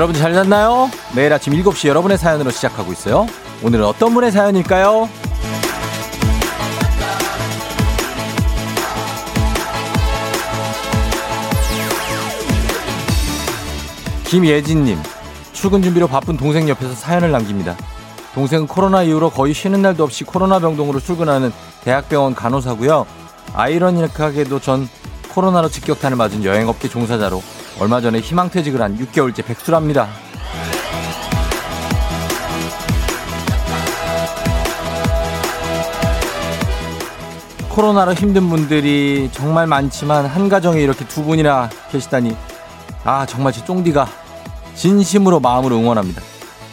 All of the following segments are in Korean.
여러분 잘 잤나요? 매일 아침 7시 여러분의 사연으로 시작하고 있어요. 오늘은 어떤 분의 사연일까요? 김예진님, 출근 준비로 바쁜 동생 옆에서 사연을 남깁니다. 동생은 코로나 이후로 거의 쉬는 날도 없이 코로나 병동으로 출근하는 대학병원 간호사고요. 아이러니하게도 전 코로나로 직격탄을 맞은 여행업계 종사자로 얼마 전에 희망퇴직을 한 6개월째 백수랍니다. 코로나로 힘든 분들이 정말 많지만 한 가정에 이렇게 두 분이나 계시다니 아 정말 제 쫑디가 진심으로 마음으로 응원합니다.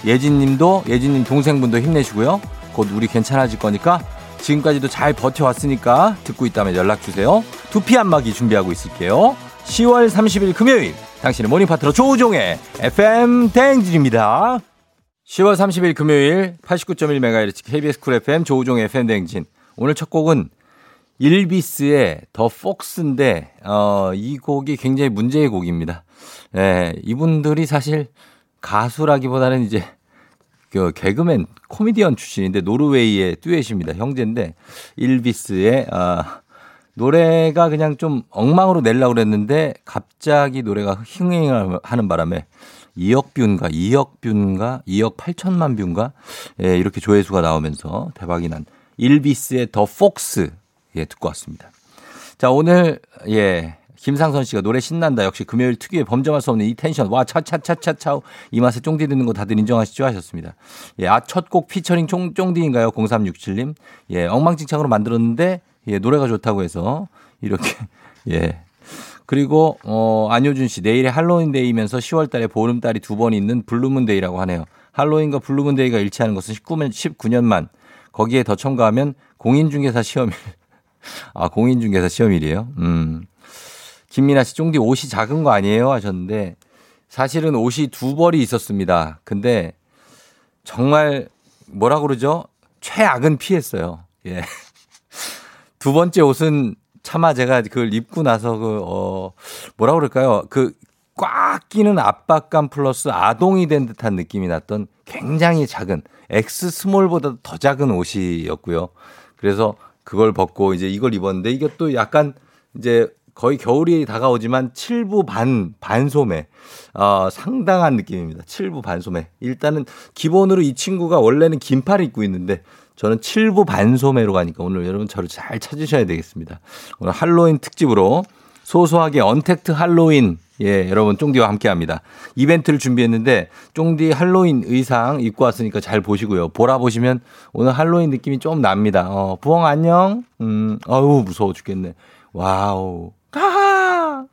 예진님도 예진님 동생분도 힘내시고요. 곧 우리 괜찮아질 거니까 지금까지도 잘 버텨왔으니까 듣고 있다면 연락 주세요. 두피 안마기 준비하고 있을게요. 10월 30일 금요일 당신의 모닝 파트너 조우종의 FM 대행진입니다. 10월 30일 금요일 89.1MHz KBS 쿨 FM 조우종의 FM 대행진. 오늘 첫 곡은 일비스의 The Fox인데 어, 이 곡이 굉장히 문제의 곡입니다. 예, 이분들이 사실 가수라기보다는 이제 그 개그맨 코미디언 출신인데 노르웨이의 듀엣입니다. 형제인데 일비스의 아 노래가 그냥 좀 엉망으로 내려고 그랬는데 갑자기 노래가 흥행을 하는 바람에 2억 뷰인가 2억 뷰인가 2억 8천만 뷰인가 예, 이렇게 조회수가 나오면서 대박이 난 일비스의 The Fox 예, 듣고 왔습니다. 자, 오늘 예. 김상선 씨가 노래 신난다. 역시 금요일 특유의 범접할 수 없는 이 텐션. 와, 차차차차차. 이 맛에 쫑디 듣는 거 다들 인정하시죠? 하셨습니다. 예, 아, 첫 곡 피처링 쫑, 쫑디인가요? 0367님. 예, 엉망진창으로 만들었는데, 예, 노래가 좋다고 해서, 이렇게, 예. 그리고, 어, 안효준 씨. 내일이 할로윈데이면서 10월 달에 보름달이 두 번 있는 blue moon day라고 하네요. 할로윈과 blue moon day가 일치하는 것은 19년, 19년만. 거기에 더 첨가하면 공인중개사 시험일. 아, 공인중개사 시험일이에요? 음. 김민아 씨, 쫑디 옷이 작은 거 아니에요? 하셨는데 사실은 옷이 두 벌이 있었습니다. 근데 정말 뭐라 그러죠? 최악은 피했어요. 예. 두 번째 옷은 차마 제가 그걸 입고 나서 그, 어, 뭐라 그럴까요? 그 꽉 끼는 압박감 플러스 아동이 된 듯한 느낌이 났던 굉장히 작은 X 스몰보다 더 작은 옷이었고요. 그래서 그걸 벗고 이제 이걸 입었는데 이게 또 약간 이제 거의 겨울이 다가오지만 7부 반, 반소매. 어, 상당한 느낌입니다. 7부 반소매. 일단은 기본으로 이 친구가 원래는 긴팔을 입고 있는데 저는 7부 반소매로 가니까 오늘 여러분 저를 잘 찾으셔야 되겠습니다. 오늘 할로윈 특집으로 소소하게 언택트 할로윈 예, 여러분 쫑디와 함께 합니다. 이벤트를 준비했는데 쫑디 할로윈 의상 입고 왔으니까 잘 보시고요. 보라 보시면 오늘 할로윈 느낌이 좀 납니다. 어, 부엉 안녕. 음, 어우 무서워 죽겠네. 와우. 하하.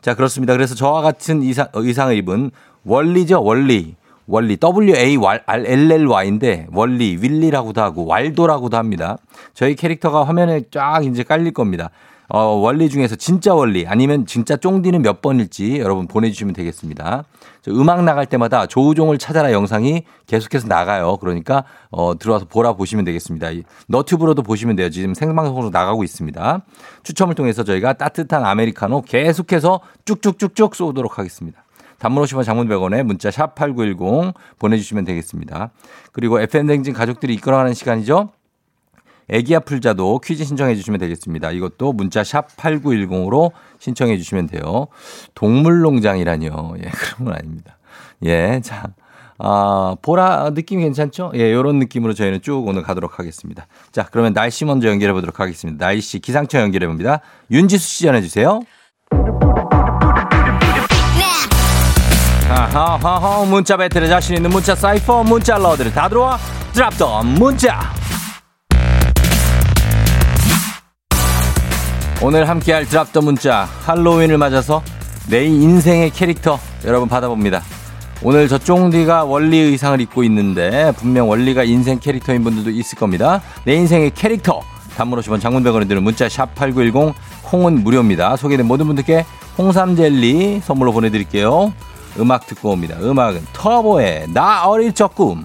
자, 그렇습니다. 그래서 저와 같은 의상, 의상을 입은 월리죠, 월리. 월리 W-A-R-L-L-Y인데 월리, 윌리라고도 하고 왈도라고도 합니다. 저희 캐릭터가 화면에 쫙 이제 깔릴 겁니다. 어, 월리 중에서 진짜 월리 아니면 진짜 쫑디는 몇 번일지 여러분 보내주시면 되겠습니다. 음악 나갈 때마다 조우종을 찾아라 영상이 계속해서 나가요. 그러니까 어, 들어와서 보라 보시면 되겠습니다. 너튜브로도 보시면 돼요. 지금 생방송으로 나가고 있습니다. 추첨을 통해서 저희가 따뜻한 아메리카노 계속해서 쭉쭉쭉쭉 쏘도록 하겠습니다. 단문 50원 장문 100원에 문자 샵 8910 보내주시면 되겠습니다. 그리고 FM댕진 가족들이 이끌어가는 시간이죠. 애기야 풀자도 퀴즈 신청해 주시면 되겠습니다. 이것도 문자 샵 8910으로 신청해 주시면 돼요. 동물농장이라뇨. 예, 그런 건 아닙니다. 예, 자. 아, 보라 느낌 괜찮죠? 예, 요런 느낌으로 저희는 쭉 오늘 가도록 하겠습니다. 자, 그러면 날씨 먼저 연결해 보도록 하겠습니다. 날씨 기상청 연결해 봅니다. 윤지수 씨 전해 주세요. 하하하 문자 배틀에 자신 있는 문자 사이퍼 문자 러들 다 들어와 드랍 더 문자. 오늘 함께할 드랍 더 문자 할로윈을 맞아서 내 인생의 캐릭터 여러분 받아봅니다. 오늘 저 쫑디가 원리 의상을 입고 있는데 분명 원리가 인생 캐릭터인 분들도 있을 겁니다. 내 인생의 캐릭터. 단문 50원 장문 100원에 드는 문자 샵8910 콩은 무료입니다. 소개된 모든 분들께 홍삼 젤리 선물로 보내드릴게요 음악 듣고 옵니다. 음악은 터보의 나 어릴 적 꿈.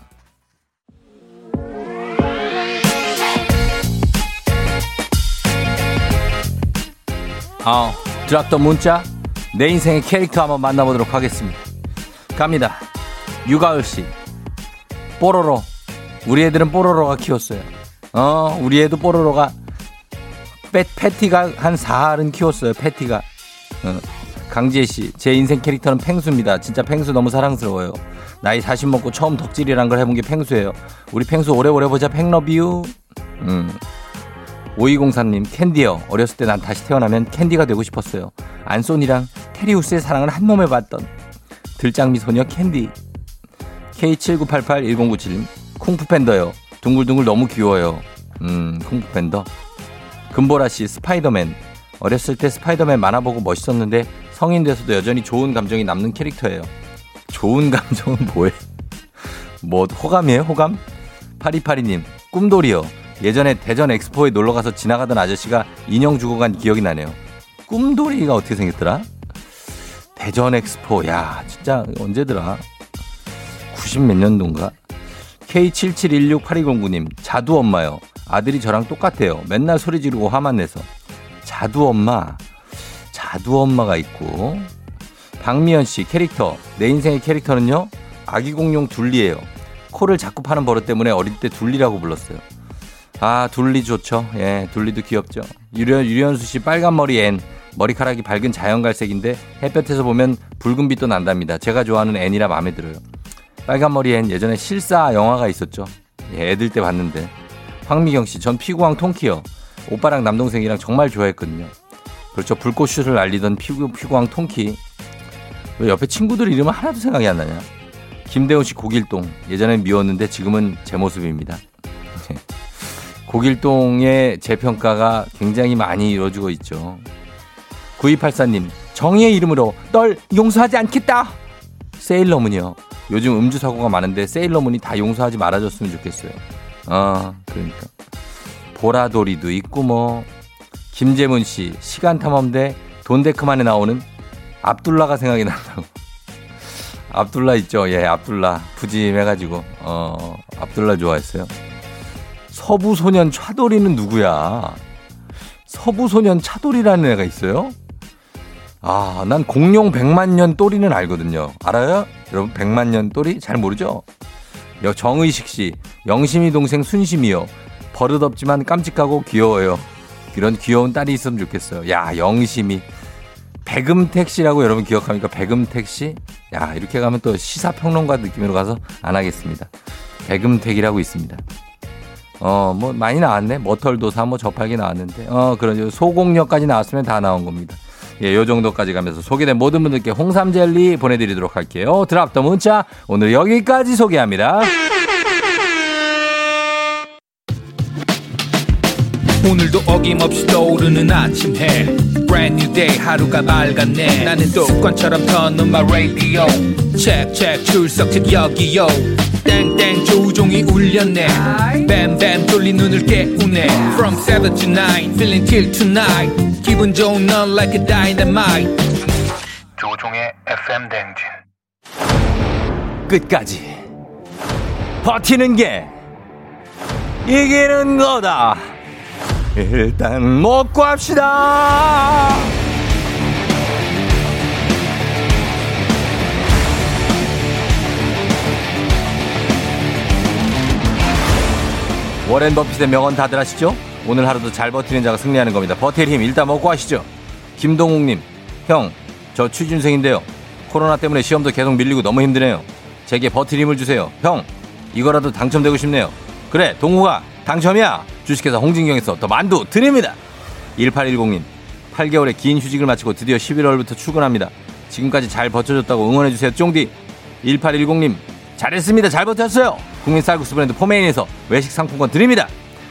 아, 드랍던 문자 내 인생의 캐릭터 한번 만나보도록 하겠습니다. 갑니다. 유가을 씨. 뽀로로. 우리 애들은 뽀로로가 키웠어요. 어, 우리 애도 뽀로로가 패, 패티가 한 사할은 키웠어요. 패티가. 어. 강지혜 씨, 제 인생 캐릭터는 팽수입니다. 진짜 팽수 너무 사랑스러워요. 나이 40 먹고 처음 덕질이란 걸 해본 게 팽수예요. 우리 팽수 오래오래 보자, 팽러비유. 음. 5203님, 캔디요. 어렸을 때 난 다시 태어나면 캔디가 되고 싶었어요. 안소니랑 테리우스의 사랑을 한 몸에 받던 들장미 소녀 캔디. K79881097님, 쿵푸팬더요. 둥글둥글 너무 귀여워요. 음, 쿵푸팬더. 금보라 씨, 스파이더맨. 어렸을 때 스파이더맨 만화 보고 멋있었는데 성인 돼서도 여전히 좋은 감정이 남는 캐릭터예요. 좋은 감정은 뭐예요? 뭐, 호감이에요? 호감? 파리파리님, 꿈돌이요. 예전에 대전 엑스포에 놀러 가서 지나가던 아저씨가 인형 주고 간 기억이 나네요. 꿈돌이가 어떻게 생겼더라? 대전 엑스포, 야, 진짜 언제더라? 90 몇 년도인가? K77168209님, 자두 엄마요. 아들이 저랑 똑같아요. 맨날 소리 지르고 화만 내서. 자두 엄마, 자두 엄마가 있고. 박미연 씨, 캐릭터. 내 인생의 캐릭터는요? 아기 공룡 둘리예요. 코를 자꾸 파는 버릇 때문에 어릴 때 둘리라고 불렀어요. 아, 둘리 좋죠. 예, 둘리도 귀엽죠. 유련, 유련수 씨 빨간 머리 앤. 머리카락이 밝은 자연갈색인데 햇볕에서 보면 붉은 빛도 난답니다. 제가 좋아하는 앤이라 마음에 들어요. 빨간 머리 앤 예전에 실사 영화가 있었죠. 예, 애들 때 봤는데. 황미경 씨, 전 피구왕 통키요. 오빠랑 남동생이랑 정말 좋아했거든요. 그렇죠. 불꽃슛을 알리던 피구, 피구왕 통키. 왜 옆에 친구들 이름은 하나도 생각이 안 나냐? 김대훈 씨 고길동. 예전엔 미웠는데 지금은 제 모습입니다. 고길동의 재평가가 굉장히 많이 이루어지고 있죠. 9284님, 정의의 이름으로 널 용서하지 않겠다! 세일러문이요. 요즘 음주 사고가 많은데 세일러문이 다 용서하지 말아줬으면 좋겠어요. 아, 그러니까. 보라돌이도 있고 뭐. 김재문 씨, 시간 탐험대 돈데크만에 나오는 압둘라가 생각이 난다고. 압둘라 있죠? 예, 압둘라. 푸짐해가지고, 어, 압둘라 좋아했어요. 서부소년 차돌이는 누구야? 서부소년 차돌이라는 애가 있어요? 아, 난 공룡 100만년 또리는 알거든요. 알아요? 여러분, 100만년 또리? 잘 모르죠? 정의식 씨, 영심이 동생 순심이요. 버릇없지만 깜찍하고 귀여워요. 이런 귀여운 딸이 있으면 좋겠어요. 야, 영심이. 백음택 씨라고 여러분 기억합니까? 백음택 씨? 야, 이렇게 가면 또 시사평론가 느낌으로 가서 안 하겠습니다. 백음택이라고 있습니다. 어, 뭐, 많이 나왔네. 머털도사 뭐 저팔기 나왔는데. 어, 그런, 소공력까지 나왔으면 다 나온 겁니다. 예, 요 정도까지 가면서 소개된 모든 분들께 홍삼 젤리 보내드리도록 할게요. 드랍 더 문자. 오늘 여기까지 소개합니다. 오늘도 어김없이 떠오르는 아침 해. Brand new day 하루가 밝았네. 나는 습관처럼 터는 my radio. Check check 출석책 여기요. 땡땡 조종이 울렸네. 뱀뱀 돌린 눈을 깨우네. From 7 to 9 feeling till tonight. 기분 좋은 넌 like a dynamite. 조종의 FM 댕진. 끝까지 버티는 게 이기는 거다. 일단 먹고 합시다. 워렌 버핏의 명언 다들 아시죠? 오늘 하루도 잘 버티는 자가 승리하는 겁니다. 버틸 힘 일단 먹고 하시죠. 김동욱님, 형, 저 취준생인데요. 코로나 때문에 시험도 계속 밀리고 너무 힘드네요. 제게 버틸 힘을 주세요. 형, 이거라도 당첨되고 싶네요. 그래, 동욱아, 당첨이야. 주식회사 홍진경에서 더 만두 드립니다. 1810님, 8개월의 긴 휴직을 마치고 드디어 11월부터 출근합니다. 지금까지 잘 버텨줬다고 응원해주세요. 쫑디. 1810님, 잘했습니다. 잘 버텼어요. 국민 쌀국수 브랜드 포메인에서 외식 상품권 드립니다.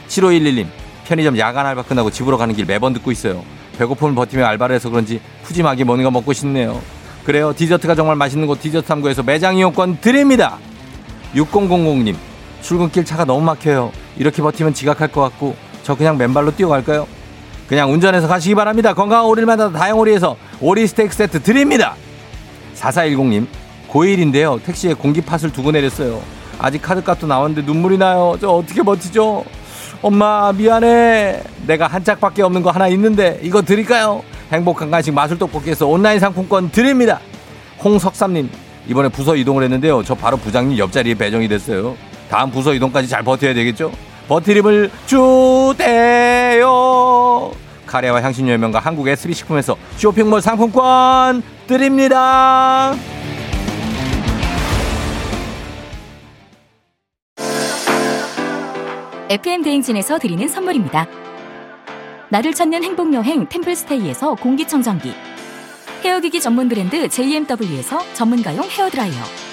7511님, 편의점 야간 알바 끝나고 집으로 가는 길 매번 듣고 있어요. 배고픔을 버티며 알바를 해서 그런지 푸짐하게 뭔가 먹고 싶네요. 그래요. 디저트가 정말 맛있는 곳 디저트 탐구에서 매장 이용권 드립니다. 6000님, 출근길 차가 너무 막혀요. 이렇게 버티면 지각할 것 같고 저 그냥 맨발로 뛰어갈까요? 그냥 운전해서 가시기 바랍니다. 건강한 오리를 만나 다양오리에서 오리 스테이크 세트 드립니다. 4410님 고1인데요. 택시에 공기팟을 두고 내렸어요. 아직 카드값도 나왔는데 눈물이 나요. 저 어떻게 버티죠? 엄마 미안해. 내가 한 짝밖에 없는 거 하나 있는데 이거 드릴까요? 행복한 간식 마술 떡볶이에서 온라인 상품권 드립니다. 홍석삼님 이번에 부서 이동을 했는데요. 저 바로 부장님 옆자리에 배정이 됐어요. 다음 부서 이동까지 잘 버텨야 되겠죠? 버티림을 주대요. 카레와 향신료의 명가 한국 SB식품에서 쇼핑몰 상품권 드립니다. FM 대행진에서 드리는 선물입니다. 나를 찾는 행복 여행 템플스테이에서 공기청정기 헤어기기 전문 브랜드 JMW에서 전문가용 헤어드라이어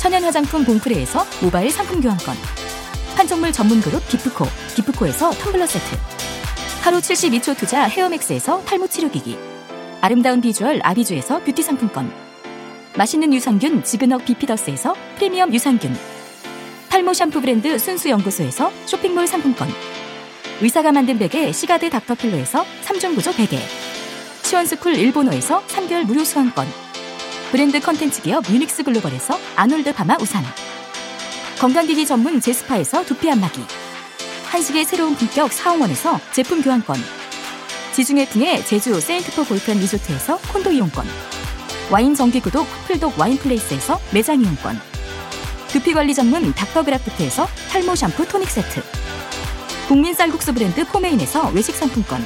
천연 화장품 봉프레에서 모바일 상품 교환권. 판촉물 전문 그룹 기프코 기프코에서 텀블러 세트. 하루 72초 투자 헤어맥스에서 탈모 치료기기. 아름다운 비주얼 아비주에서 뷰티 상품권. 맛있는 유산균 지그넉 비피더스에서 프리미엄 유산균. 탈모 샴푸 브랜드 순수연구소에서 쇼핑몰 상품권. 의사가 만든 베개 시가드 닥터필로에서 3중 구조 베개. 시원스쿨 일본어에서 3개월 무료 수강권 브랜드 컨텐츠 기업 유닉스 글로벌에서 아놀드 파마 우산. 건강기기 전문 제스파에서 두피 안마기. 한식의 새로운 품격 사홍원에서 제품 교환권. 지중해 풍의 제주 세인트포 골프 앤 리조트에서 콘도 이용권. 와인 정기구독 풀독 와인플레이스에서 매장 이용권. 두피관리 전문 닥터그라프트에서 탈모 샴푸 토닉 세트. 국민 쌀국수 브랜드 포메인에서 외식 상품권.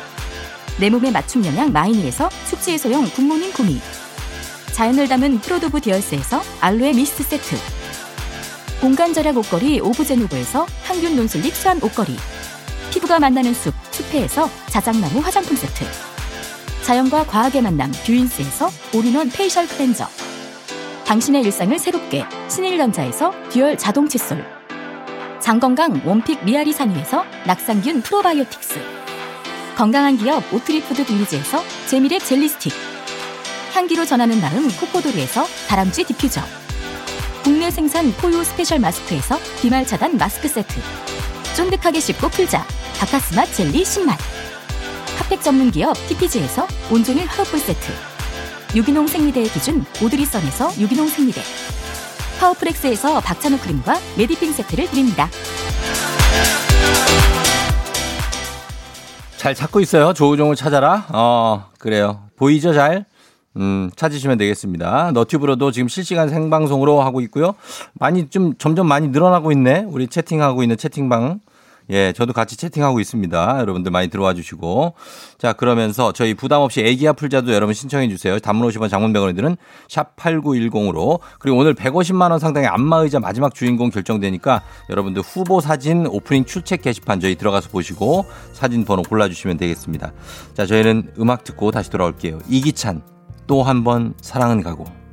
내 몸에 맞춤 영양 마이니에서 숙취 해소용 굿모닝 구미 자연을 담은 프로도브 디얼스에서 알로에 미스트 세트. 공간 절약 옷걸이 오브제노브에서 항균 non-slip 수한 옷걸이. 피부가 만나는 숲 숲회에서 자작나무 화장품 세트. 자연과 과학의 만남 뷰인스에서 all-in-one facial cleanser. 당신의 일상을 새롭게 신일전자에서 듀얼 자동 칫솔. 장건강 one pick 미아리 산유에서 낙산균 프로바이오틱스. 건강한 기업 오트리푸드 빌리지에서 재미랩 젤리 스틱 향기로 전하는 마음 코코도리에서 다람쥐 디퓨저 국내 생산 포유 스페셜 마스크에서 비말 차단 마스크 세트 쫀득하게 씹고 풀자 박카스맛 젤리 10만 핫팩 전문 기업 TPG에서 온종일 화롯불 세트 유기농 생리대의 기준 오드리선에서 유기농 생리대 파워프렉스에서 박찬호 크림과 메디핑 세트를 드립니다. 잘 찾고 있어요. 조우종을 찾아라. 어, 그래요. 보이죠, 잘? 음, 찾으시면 되겠습니다. 너튜브로도 지금 실시간 생방송으로 하고 있고요. 많이 좀 점점 많이 늘어나고 있네. 우리 채팅하고 있는 채팅방. 예, 저도 같이 채팅하고 있습니다. 여러분들 많이 들어와 주시고. 자, 그러면서 저희 부담 없이 애기야 풀자도 여러분 신청해 주세요. 단문 50원 장문병원들은 샵 8910으로. 그리고 오늘 150만 원 상당의 안마의자 마지막 주인공 결정되니까 여러분들 후보 사진 오프닝 출첵 게시판 저희 들어가서 보시고 사진 번호 골라 주시면 되겠습니다. 자, 저희는 음악 듣고 다시 돌아올게요. 이기찬 또 한 번 사랑은 가고.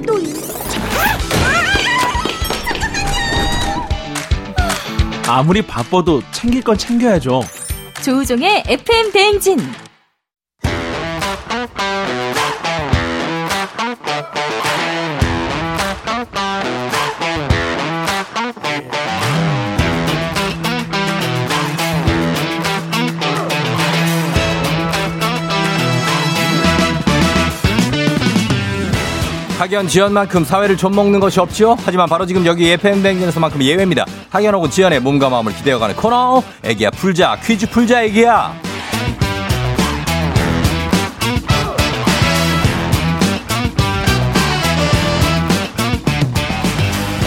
꿈꿨도이 아무리 바빠도 챙길 건 챙겨야죠. 조우종의 FM 대행진. 학연 지연만큼 사회를 좀 먹는 것이 없지요. 하지만 바로 지금 여기 예펜 댕진에서만큼 예외입니다. 학연 혹은 지연의 몸과 마음을 기대어가는 코너. 애기야 풀자 퀴즈 풀자 애기야.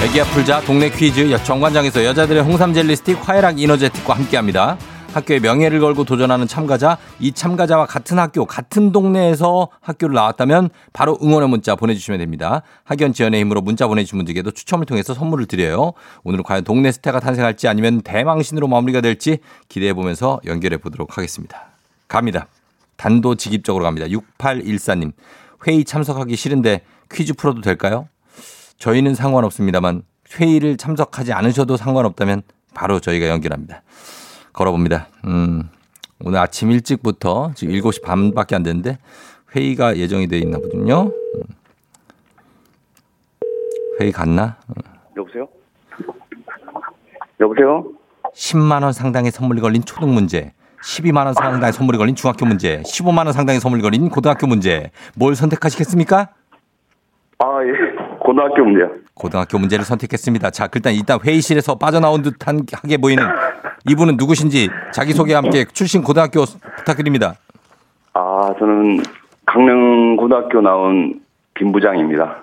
애기야 풀자 동네 퀴즈 정관장에서 여자들의 홍삼 젤리 스틱 화해락 이너제틱과 함께합니다. 학교의 명예를 걸고 도전하는 참가자, 이 참가자와 같은 학교, 같은 동네에서 학교를 나왔다면 바로 응원의 문자 보내주시면 됩니다. 학연 지연의 힘으로 문자 보내주신 분들께도 추첨을 통해서 선물을 드려요. 오늘은 과연 동네 스타가 탄생할지 아니면 대망신으로 마무리가 될지 기대해 보면서 연결해 보도록 하겠습니다. 갑니다. 단도직입적으로 갑니다. 6814님. 회의 참석하기 싫은데 퀴즈 풀어도 될까요? 저희는 상관없습니다만 회의를 참석하지 않으셔도 상관없다면 바로 저희가 연결합니다. 걸어봅니다. 음, 오늘 아침 일찍부터 지금 7시 반밖에 안 됐는데 회의가 예정이 돼 있나 보군요. 음. 회의 갔나? 여보세요? 여보세요? 10만 원 상당의 선물이 걸린 초등 문제. 12만 원 상당의 선물이 걸린 중학교 문제, 15만 원 상당의 선물이 걸린 고등학교 문제. 뭘 선택하시겠습니까? 아, 예. 고등학교 문제요. 고등학교 문제를 선택했습니다. 자, 일단 일단 회의실에서 빠져나온 듯한 하게 보이는 이분은 누구신지 자기 소개와 함께 출신 고등학교 부탁드립니다. 아, 저는 강릉 고등학교 나온 김 부장입니다.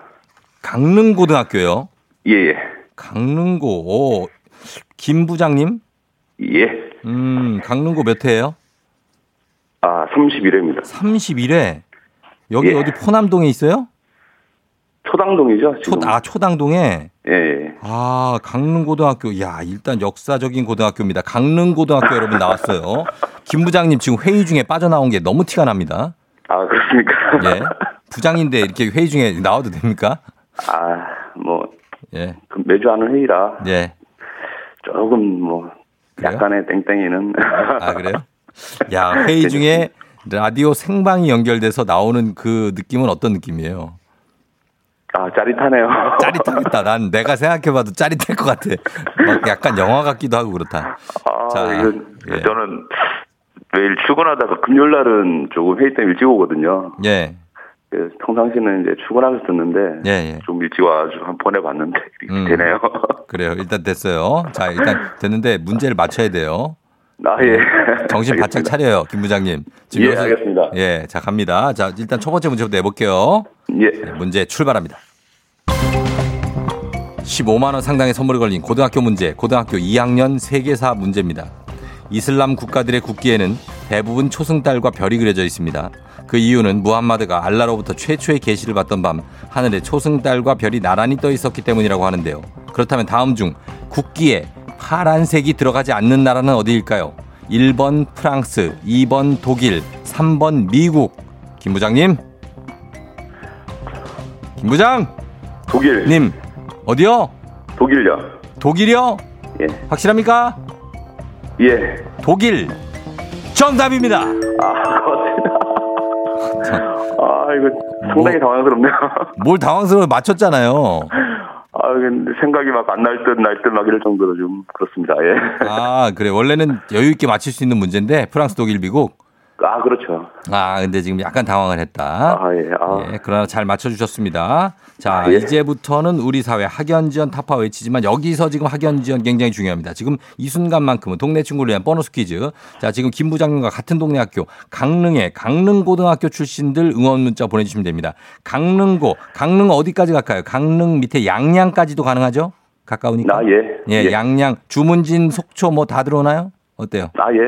강릉 고등학교요. 예, 예. 강릉고. 오, 김 부장님? 예. 음, 강릉고 몇 회예요? 아, 31회입니다. 31회. 여기 예. 어디 포남동에 있어요? 초당동이죠, 초, 지금. 아, 초당동에. 예, 예. 아, 강릉고등학교. 야, 일단 역사적인 고등학교입니다. 강릉고등학교 여러분 나왔어요. 김 부장님 지금 회의 중에 빠져나온 게 너무 티가 납니다. 아, 그렇습니까? 예. 부장인데 이렇게 회의 중에 나와도 됩니까? 아, 뭐, 예. 그 매주 하는 회의라 예. 조금 뭐, 그래요? 약간의 땡땡이는. 아, 그래요? 야, 회의 중에 라디오 생방이 연결돼서 나오는 그 느낌은 어떤 느낌이에요? 아, 짜릿하네요. 짜릿하겠다. 난 내가 생각해봐도 짜릿할 것 같아. 막 약간 영화 같기도 하고 그렇다. 아, 자, 이건 예. 저는 매일 출근하다가 금요일 날은 조금 회의 때문에 일찍 오거든요. 예, 그 평상시는 이제 출근하면서 듣는데 예, 예. 좀 일찍 와가지고 한번 보내봤는데 이렇게 음. 되네요. 그래요. 일단 됐어요. 자, 일단 됐는데 문제를 맞춰야 돼요. 아 예. 정신 바짝 알겠습니다. 차려요, 김 부장님. 예, 알겠 예, 자, 갑니다. 자, 일단 첫 번째 문제부터 내볼게요. 예. 네, 문제 출발합니다. 15만 원 상당의 선물이 걸린 고등학교 문제, 고등학교 2학년 세계사 문제입니다. 이슬람 국가들의 국기에는 대부분 초승달과 별이 그려져 있습니다. 그 이유는 무함마드가 알라로부터 최초의 계시를 받던 밤 하늘에 초승달과 별이 나란히 떠 있었기 때문이라고 하는데요. 그렇다면 다음 중 국기에 파란색이 들어가지 않는 나라는 어디일까요? 1번 프랑스, 2번 독일, 3번 미국. 김 부장님? 김 부장! 독일. 님, 어디요? 독일요. 독일이요? 예. 확실합니까? 예. 독일. 정답입니다. 아. 아, 이거 상당히 뭐? 당황스럽네요. 뭘 당황스러워 맞췄잖아요. 아, 근데 생각이 막 안 날 듯 날 듯 막 이럴 정도로 좀 그렇습니다. 예. 아, 그래. 원래는 여유 있게 맞힐 수 있는 문제인데, 프랑스, 독일, 미국. 아, 그렇죠. 아, 근데 지금 약간 당황을 했다. 아, 예. 아, 예, 그러나 잘 맞춰주셨습니다. 자, 아, 예. 이제부터는 우리 사회 학연 지원 타파 외치지만 여기서 지금 학연 지원 굉장히 중요합니다. 지금 이 순간만큼은 동네 친구를 위한 보너스 퀴즈. 자, 지금 김 부장님과 같은 동네 학교 강릉의 강릉고등학교 출신들 응원 문자 보내주시면 됩니다. 강릉고, 강릉 어디까지 갈까요? 강릉 밑에 양양까지도 가능하죠? 가까우니까. 아, 예. 예, 양양, 주문진, 속초 뭐 다 들어오나요? 어때요? 아, 예.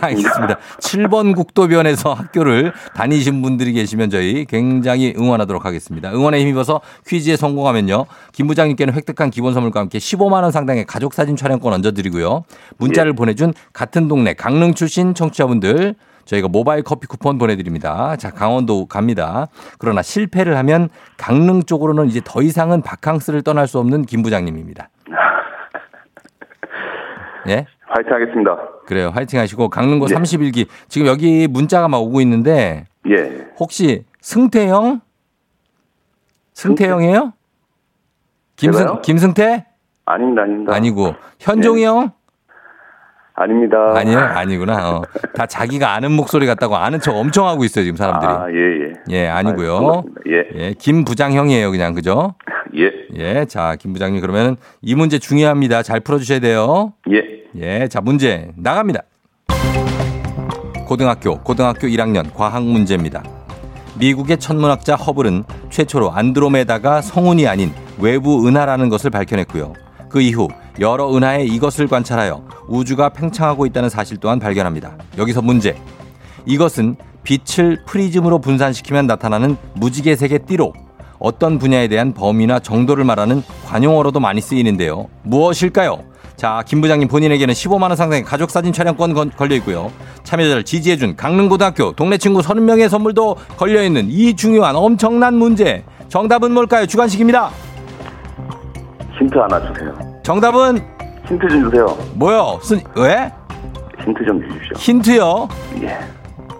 알겠습니다. 7번 국도변에서 학교를 다니신 분들이 계시면 저희 굉장히 응원하도록 하겠습니다. 응원에 힘입어서 퀴즈에 성공하면요. 김 부장님께는 획득한 기본 선물과 함께 15만 원 상당의 가족 사진 촬영권 얹어드리고요. 문자를 보내준 같은 동네 강릉 출신 청취자분들 저희가 모바일 커피 쿠폰 보내드립니다. 자, 강원도 갑니다. 그러나 실패를 하면 강릉 쪽으로는 이제 더 이상은 바캉스를 떠날 수 없는 김 부장님입니다. 예? 화이팅 하겠습니다. 그래요. 화이팅 하시고 강릉고 예. 31기 지금 여기 문자가 막 오고 있는데 예. 혹시 승태형? 승태형이에요? 김승 제가요? 김승태? 아닙니다, 아닙니다. 아니고 현종이 형? 아닙니다. 아니요, 아니구나. 어. 다 자기가 아는 목소리 같다고 아는 척 엄청 하고 있어요, 지금 사람들이. 아, 예, 예. 예, 아니고요. 아. 예. 예, 김 부장형이에요, 그냥 그죠? 예. 예, 자, 김 부장님 그러면 이 문제 중요합니다. 잘 풀어주셔야 돼요. 예. 예, 자, 문제 나갑니다. 고등학교, 고등학교 1학년 과학 문제입니다. 미국의 천문학자 허블은 최초로 안드로메다가 성운이 아닌 외부 은하라는 것을 밝혀냈고요. 그 이후 여러 은하에 이것을 관찰하여 우주가 팽창하고 있다는 사실 또한 발견합니다. 여기서 문제. 이것은 빛을 프리즘으로 분산시키면 나타나는 무지개색의 띠로 어떤 분야에 대한 범위나 정도를 말하는 관용어로도 많이 쓰이는데요. 무엇일까요? 자, 김 부장님 본인에게는 15만 원 상당의 가족 사진 촬영권 건- 걸려 있고요. 참여자를 지지해준 강릉고등학교 동네 친구 30명의 선물도 걸려 있는 이 중요한 엄청난 문제. 정답은 뭘까요? 주관식입니다. 힌트 하나 주세요. 정답은 힌트 좀 주세요. 뭐요? 쓴 왜? 힌트 좀 주십시오. 힌트요. 예.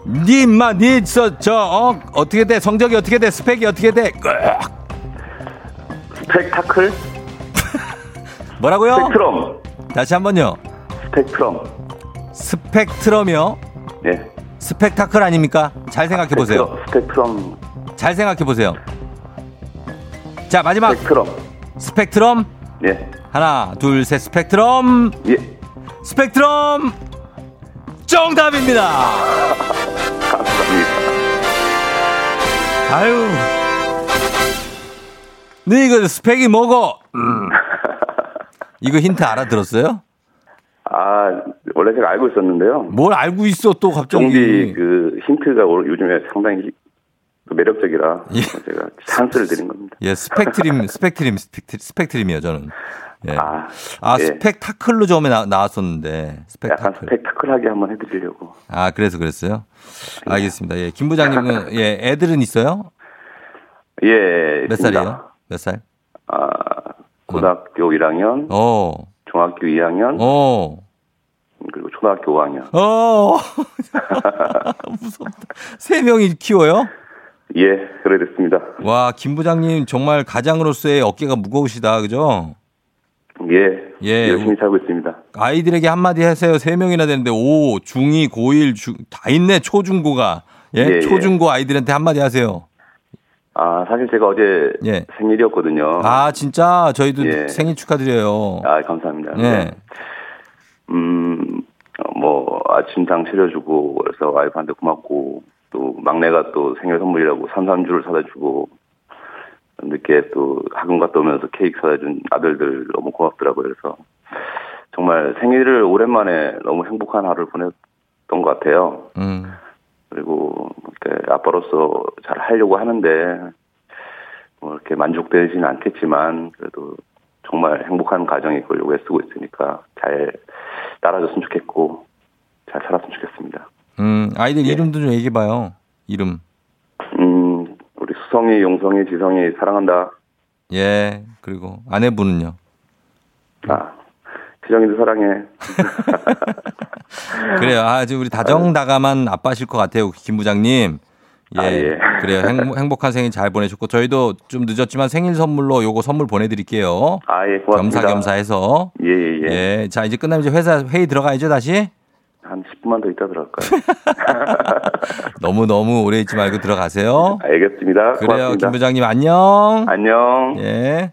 니 임마 니저저 어, 어떻게 돼? 성적이 어떻게 돼? 스펙이 어떻게 돼? 으악. 스펙타클? 뭐라고요? 스펙트럼. 다시 한번요. 스펙트럼. 스펙트럼이요. 예. 스펙타클 아닙니까? 잘 생각해 보세요. 스펙트럼. 잘 생각해 보세요. 자 마지막 스펙트럼. 스펙트럼 예. 하나 둘 셋 스펙트럼 예. 스펙트럼 정답입니다. 감사합니다. 아유. 네 이거 스펙이 뭐고? 음. 이거 힌트 알아들었어요? 아, 원래 제가 알고 있었는데요. 뭘 알고 있어 또 갑자기? 쫑디 그 힌트가 올- 요즘에 상당히 그 매력적이라 예. 제가 찬스를 드린 겁니다. 예, 스펙트럼, 스펙트럼, 스펙트, 스펙트럼이요, 저는. 예. 아, 아, 예. 스펙타클로 처음에 나, 나왔었는데, 약간 스펙타클. 스펙타클하게 한번 해드리려고. 아, 그래서 그랬어요? 알겠습니다. 예, 김 부장님은, 예, 애들은 있어요? 예. 몇 있습니다. 살이에요? 몇 살? 아, 고등학교 1학년, 어, 중학교 2학년, 어, 그리고 초등학교 5학년. 어. 무섭다. 세 명이 키워요? 예, 그래 됐습니다. 와, 김 부장님 정말 가장으로서의 어깨가 무거우시다, 그죠? 예, 예, 열심히 살고 있습니다. 아이들에게 한마디 하세요. 세 명이나 되는데, 오, 중2, 고1, 중, 다 있네, 초중고가. 예, 예, 예. 초중고 아이들한테 한마디 하세요. 아, 사실 제가 어제 예. 생일이었거든요. 아, 진짜? 저희도 예. 생일 축하드려요. 아, 감사합니다. 예. 네. 음, 어, 뭐, 아침상 차려주고, 그래서 와이프한테 고맙고, 또 막내가 또 생일 선물이라고 산산주를 사다 주고, 늦게 또 학원 갔다 오면서 케이크 사다 준 아들들 너무 고맙더라고요. 그래서 정말 생일을 오랜만에 너무 행복한 하루를 보냈던 것 같아요. 음, 그리고 이렇게 아빠로서 잘 하려고 하는데, 뭐 이렇게 만족되지는 않겠지만, 그래도 정말 행복한 가정이 그걸 요구에 쓰고 있으니까 잘 따라줬으면 좋겠고, 잘 살았으면 좋겠습니다. 음, 아이들 예. 이름도 좀 얘기해봐요. 이름. 음, 우리 수성이, 용성이, 지성이 사랑한다. 예, 그리고 아내분은요? 아, 지정이도 사랑해. 그래요. 아주 우리 다정다감한 아빠실 것 같아요. 김 부장님. 예. 아, 예. 그래요. 행복, 행복한 생일 잘 보내셨고, 저희도 좀 늦었지만 생일 선물로 요거 선물 보내드릴게요. 아, 예, 고맙습니다. 겸사겸사해서. 예, 예, 예. 예. 자, 이제 끝나면 이제 회사 회의 들어가야죠, 다시? 한 10분만 더 있다 들어갈까요? 너무 너무 오래 있지 말고 들어가세요. 알겠습니다. 그래요. 고맙습니다. 김 부장님 안녕. 안녕. 예.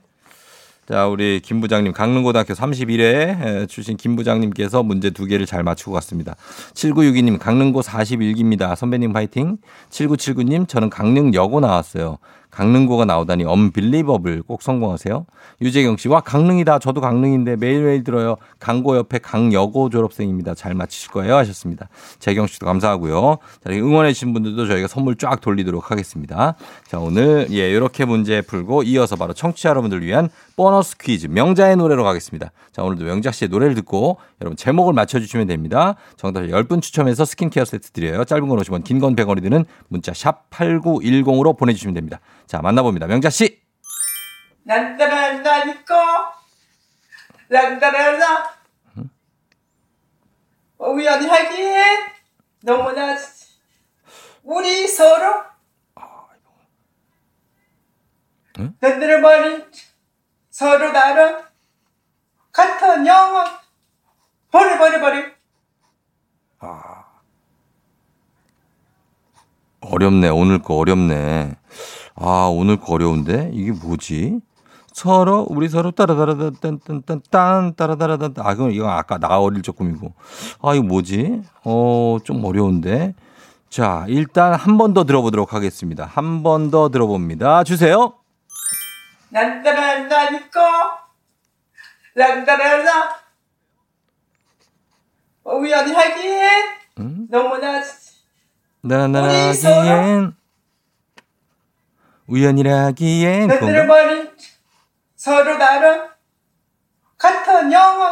자, 우리 김 부장님 강릉고등학교 31회 출신 김 부장님께서 문제 두 개를 잘 맞추고 갔습니다. 7962님 강릉고 41기입니다. 선배님 파이팅. 7979님 저는 강릉여고 나왔어요. 강릉고가 나오다니 언빌리버블 꼭 성공하세요. 유재경 씨, 와, 강릉이다. 저도 강릉인데 매일매일 들어요. 강고 옆에 강여고 졸업생입니다. 잘 맞히실 거예요. 하셨습니다. 재경 씨도 감사하고요. 자, 응원해주신 분들도 저희가 선물 쫙 돌리도록 하겠습니다. 자, 오늘, 예, 이렇게 문제 풀고 이어서 바로 청취자 여러분들 위한 보너스 퀴즈 명자의 노래로 가겠습니다. 자, 오늘도 명자 씨의 노래를 듣고 여러분 제목을 맞춰주시면 됩니다. 정답 10분 추첨해서 스킨케어 세트 드려요. 짧은 건 50원, 긴 건 100원이 드는 문자 샵 8910으로 보내주시면 됩니다. 자, 만나봅니다. 명자 씨. 난다란다 니꺼 난다란다 어, 우연히 하기에 너무나 우리 서로. 난들을 버린 서로 나름 같은 영혼. 버려 버려 버려 아. 어렵네. 오늘 거 어렵네. 아, 오늘 거 어려운데? 이게 뭐지? 서로, 우리 서로 따라다라단딴딴딴 따라다라단 아, 그럼 이거 아까 나 어릴 적 꿈이고. 아, 이거 뭐지? 어, 좀 어려운데. 자, 일단 한 번 더 들어보도록 하겠습니다. 한 번 더 들어봅니다. 주세요. 난따라라니까 난따라라 우연히 하긴 음? 너무나 나나나기엔 우연이라기엔 그건가? 머리 서로 다른 같은 영혼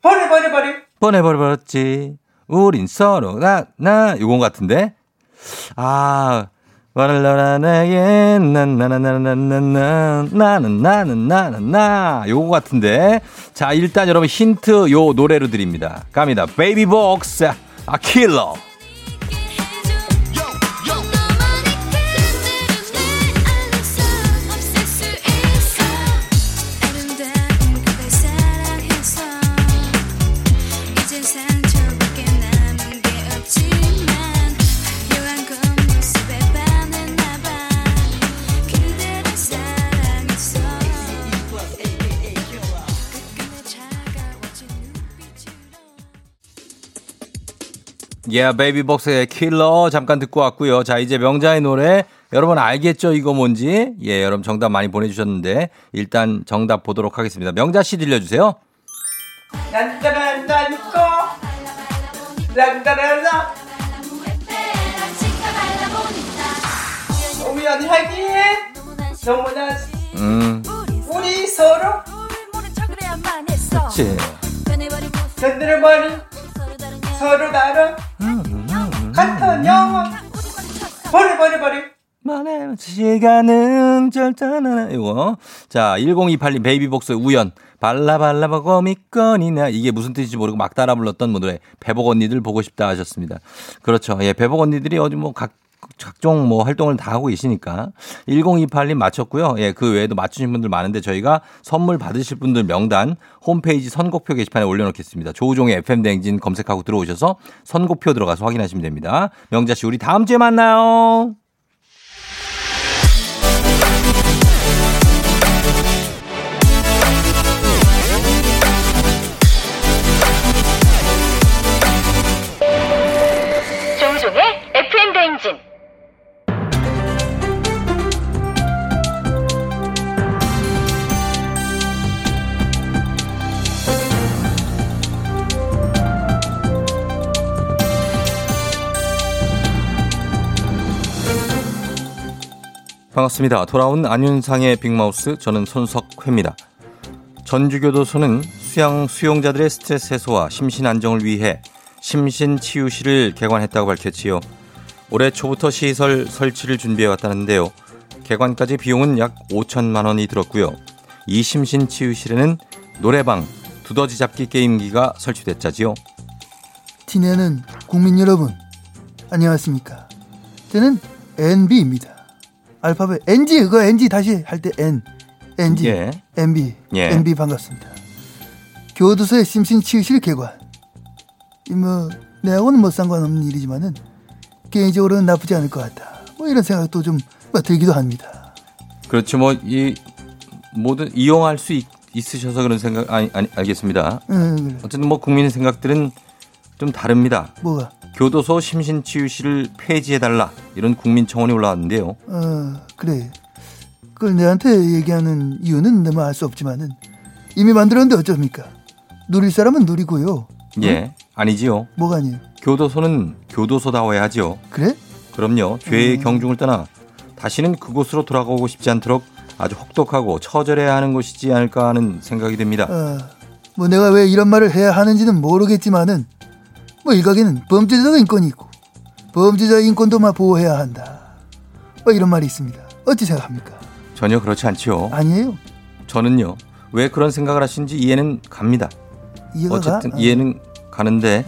버려버려버려 보내버려버렸지. 우린 서로 나나 요건 같은데. 아 와랄라라 나의 나나나나나나나 나는 나는 나는 나 요거 같은데. 자 일단 여러분 힌트 요 노래로 드립니다. 갑니다. 베이비복스 아 킬러. 예, yeah, 베이비복스의 킬러 잠깐 듣고 왔고요. 자, 이제 명자의 노래 여러분 알겠죠? 이거 뭔지? 예, 여러분 정답 많이 보내주셨는데 일단 정답 보도록 하겠습니다. 명자 씨 들려주세요. 우연히 하긴 너무나 음, 우리 서로 그치. 머리 서로 다른 같은 영혼. 버려버려버려 만의 시간은 절단하나. 이거. 자 1028님 베이비복스 우연. 발라발라보고 믿거니나. 이게 무슨 뜻인지 모르고 막 따라 불렀던 뭐 노래 배복 언니들 보고 싶다 하셨습니다. 그렇죠. 예 배복 언니들이 어디 뭐 각 각종 뭐 활동을 다 하고 계시니까 1028님 맞췄고요. 예, 그 외에도 맞추신 분들 많은데 저희가 선물 받으실 분들 명단 홈페이지 선곡표 게시판에 올려놓겠습니다. 조우종의 FM 대행진 검색하고 들어오셔서 선곡표 들어가서 확인하시면 됩니다. 명자 씨 우리 다음 주에 만나요. 반갑습니다. 돌아온 안윤상의 빅마우스 저는 손석회입니다. 전주교도소는 수양 수용자들의 스트레스 해소와 심신 안정을 위해 심신치유실을 개관했다고 밝혔지요. 올해 초부터 시설 설치를 준비해 왔다는데요. 개관까지 비용은 약 5천만 원이 들었고요. 이 심신치유실에는 노래방, 두더지 잡기 게임기가 설치됐자지요. 티내는 국민 여러분 안녕하십니까 저는 NB입니다 알파벳 NG 그거 NG 다시 할 때 N NG 예. NB 예. NB 반갑습니다 교도소의 심신 치유실 개관 이뭐 내하고는 뭐 상관없는 일이지만은 개인적으로는 나쁘지 않을 것 같다 뭐 이런 생각도 좀뭐 들기도 합니다 그렇죠. 뭐 이 모든 이용할 수 있, 있으셔서 그런 생각 아니, 아니 알겠습니다. 응, 그래. 어쨌든 뭐 국민의 생각들은 좀 다릅니다. 뭐가 교도소 심신치유실을 폐지해달라 이런 국민 청원이 올라왔는데요. 어 그래 그걸 내한테 얘기하는 이유는 내가 알 수 없지만은 이미 만들었는데 어쩝니까 누릴 사람은 누리고요 예, 아니지요. 뭐가 아니에요 교도소는 교도소다워야 하지요. 그래? 그럼요. 죄의 경중을 떠나 다시는 그곳으로 돌아가고 싶지 않도록 아주 혹독하고 처절해야 하는 것이지 않을까 하는 생각이 듭니다. 어, 뭐 내가 왜 이런 말을 해야 하는지는 모르겠지만은 뭐 일각에는 범죄자도 인권이 있고 범죄자 인권도 막 보호해야 한다. 뭐 이런 말이 있습니다. 어찌 생각합니까? 전혀 그렇지 않지요. 아니에요. 저는요. 왜 그런 생각을 하신지 이해는 갑니다. 이해가 어쨌든 가? 어. 이해는 가는데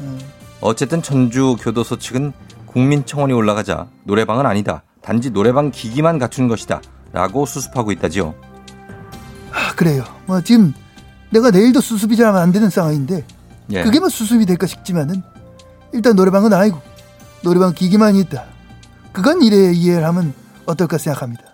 어쨌든 전주 교도소 측은 국민청원이 올라가자 노래방은 아니다. 단지 노래방 기기만 갖춘 것이다. 라고 수습하고 있다지요. 아, 그래요. 뭐 지금 내가 내일도 수습이 잘 안 되는 상황인데 예. 그게 뭐 수습이 될까 싶지만은 일단 노래방은 아니고 노래방 기기만 있다. 그건 이래 이해를 하면 어떨까 생각합니다.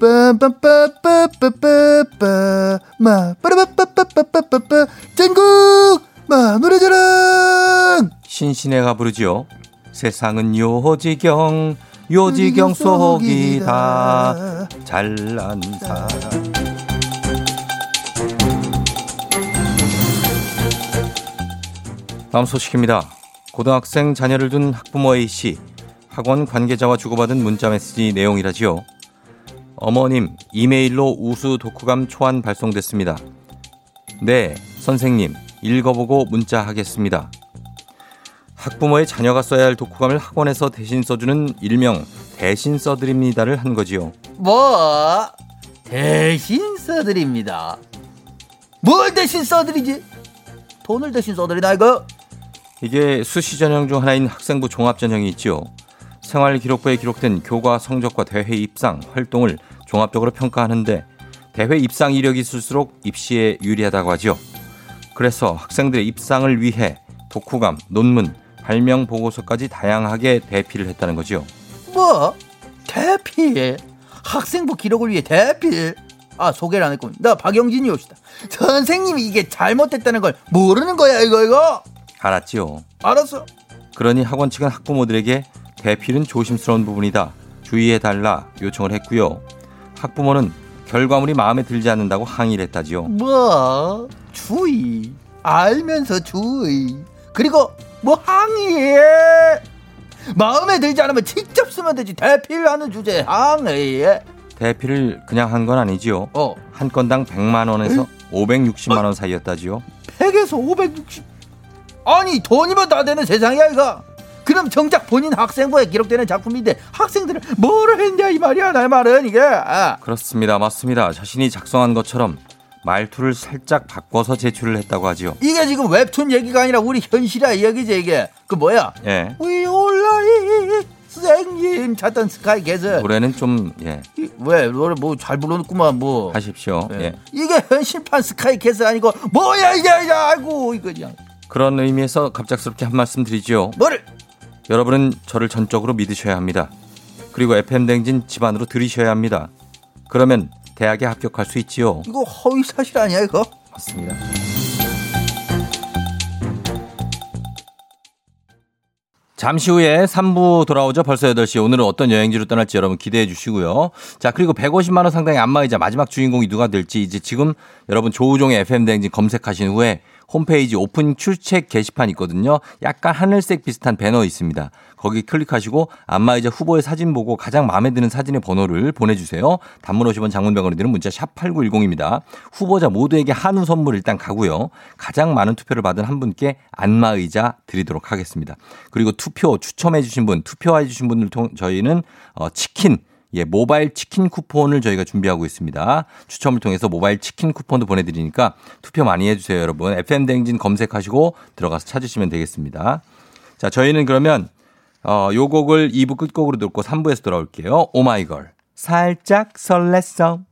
빰빰빠빠빠빠빠 마 빠라빠빠빠빠빠빠 전국 마 노래자랑 신신애가 부르지요. 세상은 요지경 요지경 속이다 잘난 사람 다음 소식입니다. 고등학생 자녀를 둔 학부모 A씨 학원 관계자와 주고받은 문자 메시지 내용이라지요. 어머님 이메일로 우수 독후감 초안 발송됐습니다. 네 선생님 읽어보고 문자 하겠습니다. 학부모의 자녀가 써야 할 독후감을 학원에서 대신 써주는 일명 대신 써드립니다를 한 거지요. 뭐 대신 써드립니다. 뭘 대신 써드리지? 돈을 대신 써드리나 이거? 이게 수시 전형 중 하나인 학생부 종합 전형이 있지요. 생활 기록부에 기록된 교과 성적과 대회 입상 활동을 종합적으로 평가하는데 대회 입상 이력이 있을수록 입시에 유리하다고 하죠. 그래서 학생들의 입상을 위해 독후감, 논문, 발명 보고서까지 다양하게 대피를 했다는 거지요. 뭐 대필 학생부 기록을 위해 대필 아 소개를 안 했군 나 박영진이 옵시다 선생님이 이게 잘못됐다는 걸 모르는 거야 이거 이거 알았지요. 알았어 그러니 학원 측은 학부모들에게 대필은 조심스러운 부분이다. 주의해달라 요청을 했고요. 학부모는 결과물이 마음에 들지 않는다고 항의를 했다지요. 뭐 주의 알면서 주의 그리고 뭐 항의해 마음에 들지 않으면 직접 쓰면 되지 대필하는 주제에 항의해 대피를 그냥 한 건 아니지요. 어. 한 건당 100만 원에서 560만 원 사이였다지요. 100에서 560 아니 돈이면 다 되는 세상이야 이거 그럼 정작 본인 학생부에 기록되는 작품인데 학생들은 뭐를 했냐 이 말이야 내 말은 이게 아. 그렇습니다. 맞습니다. 자신이 작성한 것처럼 말투를 살짝 바꿔서 제출을 했다고 하지요. 이게 지금 웹툰 얘기가 아니라 우리 현실의 이야기지 이게 그 뭐야 예. 위올라이 선생님 찾던 스카이 게스 노래는 좀 예. 왜 노래 뭐잘 불러놓구만 뭐 하십시오. 예. 이게 현실판 스카이 게스 아니고 뭐야 이게 이게 아이고 이거 그냥 그런 의미에서 갑작스럽게 한 말씀 드리지요. 뭐를 여러분은 저를 전적으로 믿으셔야 합니다. 그리고 FM 댕진 집안으로 들이셔야 합니다. 그러면 대학에 합격할 수 있지요. 이거 허위 사실 아니야 이거 맞습니다. 잠시 후에 3부 돌아오죠. 벌써 8시. 오늘은 어떤 여행지로 떠날지 여러분 기대해 주시고요. 자, 그리고 150만 원 상당의 안마의자 마지막 주인공이 누가 될지 이제 지금 여러분 조우종의 FM대행진 검색하신 후에 홈페이지 오픈 출첵 게시판 있거든요. 약간 하늘색 비슷한 배너 있습니다. 거기 클릭하시고 안마의자 후보의 사진 보고 가장 마음에 드는 사진의 번호를 보내주세요. 단문 50원 장문병원이 드는 문자 샵 8910입니다. 후보자 모두에게 한우 선물 일단 가고요. 가장 많은 투표를 받은 한 분께 안마의자 드리도록 하겠습니다. 그리고 투표 추첨해 주신 분, 투표해 주신 분들 통 저희는 어, 치킨 예, 모바일 치킨 쿠폰을 저희가 준비하고 있습니다. 추첨을 통해서 모바일 치킨 쿠폰도 보내드리니까 투표 많이 해주세요, 여러분. FM댕진 검색하시고 들어가서 찾으시면 되겠습니다. 자, 저희는 그러면, 어, 요 곡을 2부 끝곡으로 듣고 3부에서 돌아올게요. 오마이걸. 살짝 설렜어.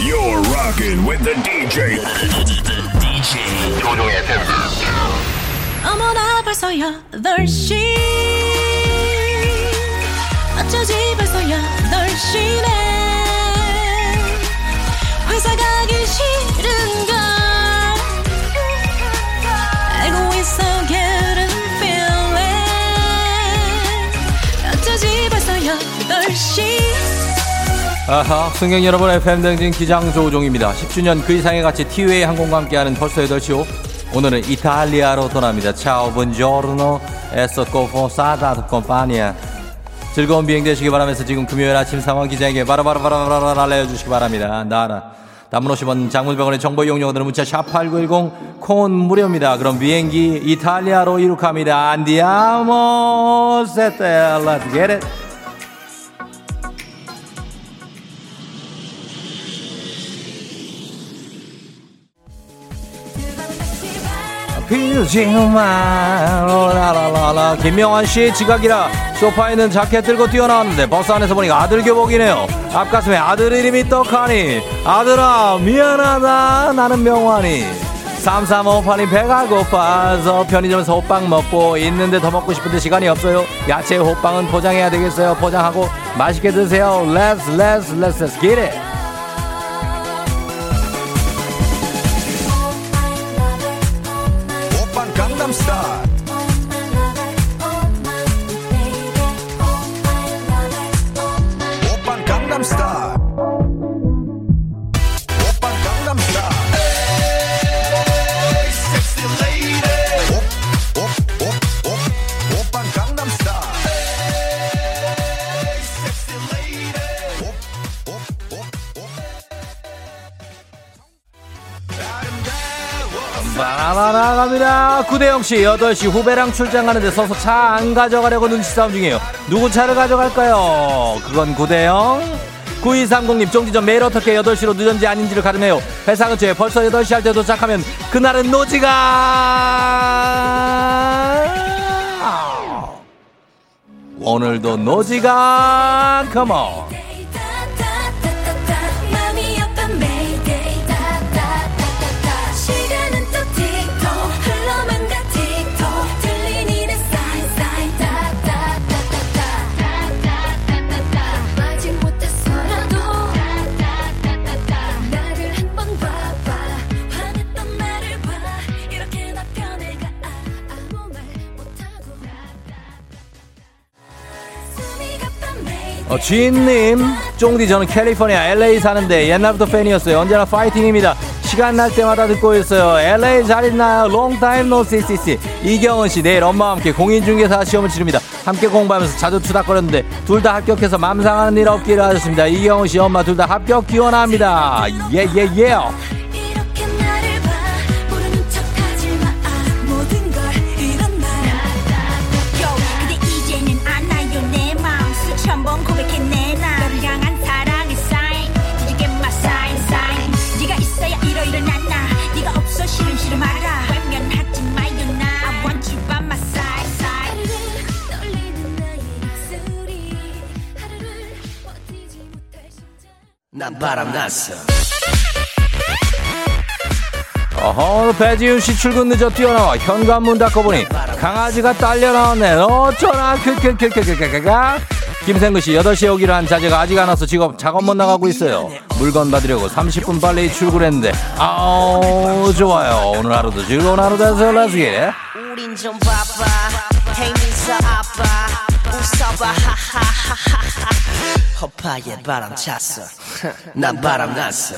You're rocking with the DJ. DJ. 조종의. 어머나 벌써 8시 어쩌지 벌써 8시네 회사 가기 싫은 걸 알고 있어 getting feeling 어쩌지 벌써 8시 아하, 승객 여러분, FM댕진 기장 조우종입니다. 10주년 그 이상의 가치 티웨이 항공과 함께하는 벌써 8시오. 오늘은 이탈리아로 떠납니다. 차오 본조르노 에서 코포 사다드 콤파니아. 즐거운 비행 되시기 바라면서 지금 금요일 아침 상황 기자에게 바로바로바로바로 알려주시기 바랍니다. 나라. 단문 50원 장문병원의 정보 이용료들은 문자 샵8910 콩은 무료입니다. 그럼 비행기 이탈리아로 이륙합니다. 안디아모 let's get. 피우지마 라라라라 김명환 씨의 지각이라 소파에 있는 자켓 들고 뛰어나왔는데 버스 안에서 보니까 아들 교복이네요 앞가슴에 아들 이름이 떡하니 아들아 미안하다 나는 명환이 삼삼오팔님 배가 고파서 편의점에서 호빵 먹고 있는데 더 먹고 싶은데 시간이 없어요. 야채 호빵은 포장해야 되겠어요. 포장하고 맛있게 드세요. Let's let's let's let's get it. 구대영씨 8시 후배랑 출장 가는데 서서 차 안 가져가려고 눈치 싸움 중이에요. 누구 차를 가져갈까요? 그건 구대영. 9230님 쫑지전 매일 어떻게 8시로 늦은지 아닌지를 가름해요. 회사 근처에 벌써 8시 할 때 도착하면 그날은 노지가 오늘도 노지가 컴온 어, 지인님, 쫑디 저는 캘리포니아 LA 사는데 옛날부터 팬이었어요. 언제나 파이팅입니다. 시간 날 때마다 듣고 있어요. LA 잘 있나요? 롱타임 노 CCC. 이경은 씨 내일 엄마와 함께 공인중개사 시험을 치릅니다. 함께 공부하면서 자주 투닥거렸는데 둘 다 합격해서 맘상하는 일 없기를 하셨습니다. 이경은 씨 엄마 둘 다 합격 기원합니다. 예 예 예. 난 바람났어. 어허 배지윤 씨 출근 늦어 뛰어나와. 현관문 닫고보니 강아지가 딸려 나왔네. 어쩌나 큐큐큐큐큐큐큐 김생근 씨 8시에 오기로 한 자제가 아직 안 와서 직업 작업 못 나가고 있어요. 물건 받으려고 30분 빨리 출근했는데. 아우 좋아요. 오늘 하루도 즐거운 하루 되세요 렛츠기 우린 좀 바빠. 행리사 아빠 웃어봐. 하하하하하 허파에 바람 찼어. 난 바람 났어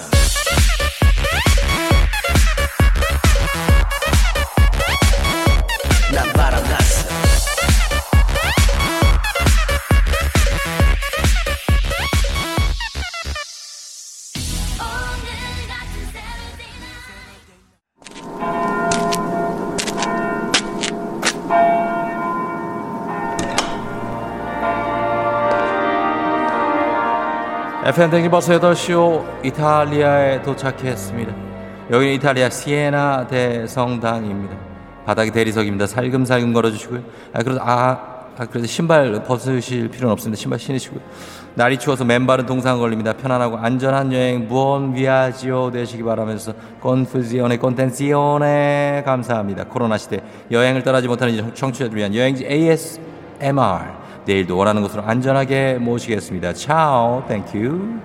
FM 댕진 버스 8시오 이탈리아에 도착했습니다. 여기는 이탈리아 시에나 대성당입니다. 바닥이 대리석입니다. 살금살금 걸어주시고요. 아, 그래도, 아, 아, 그래도 신발 벗으실 필요는 없습니다. 신발 신으시고요. 날이 추워서 맨발은 동상 걸립니다. 편안하고 안전한 여행, buon viaggio 되시기 바라면서, confusione, con tensione, 감사합니다. 코로나 시대 여행을 떠나지 못하는 청취자들 위한 여행지 ASMR. 내일도 원하는 곳으로 안전하게 모시겠습니다. Ciao, thank you.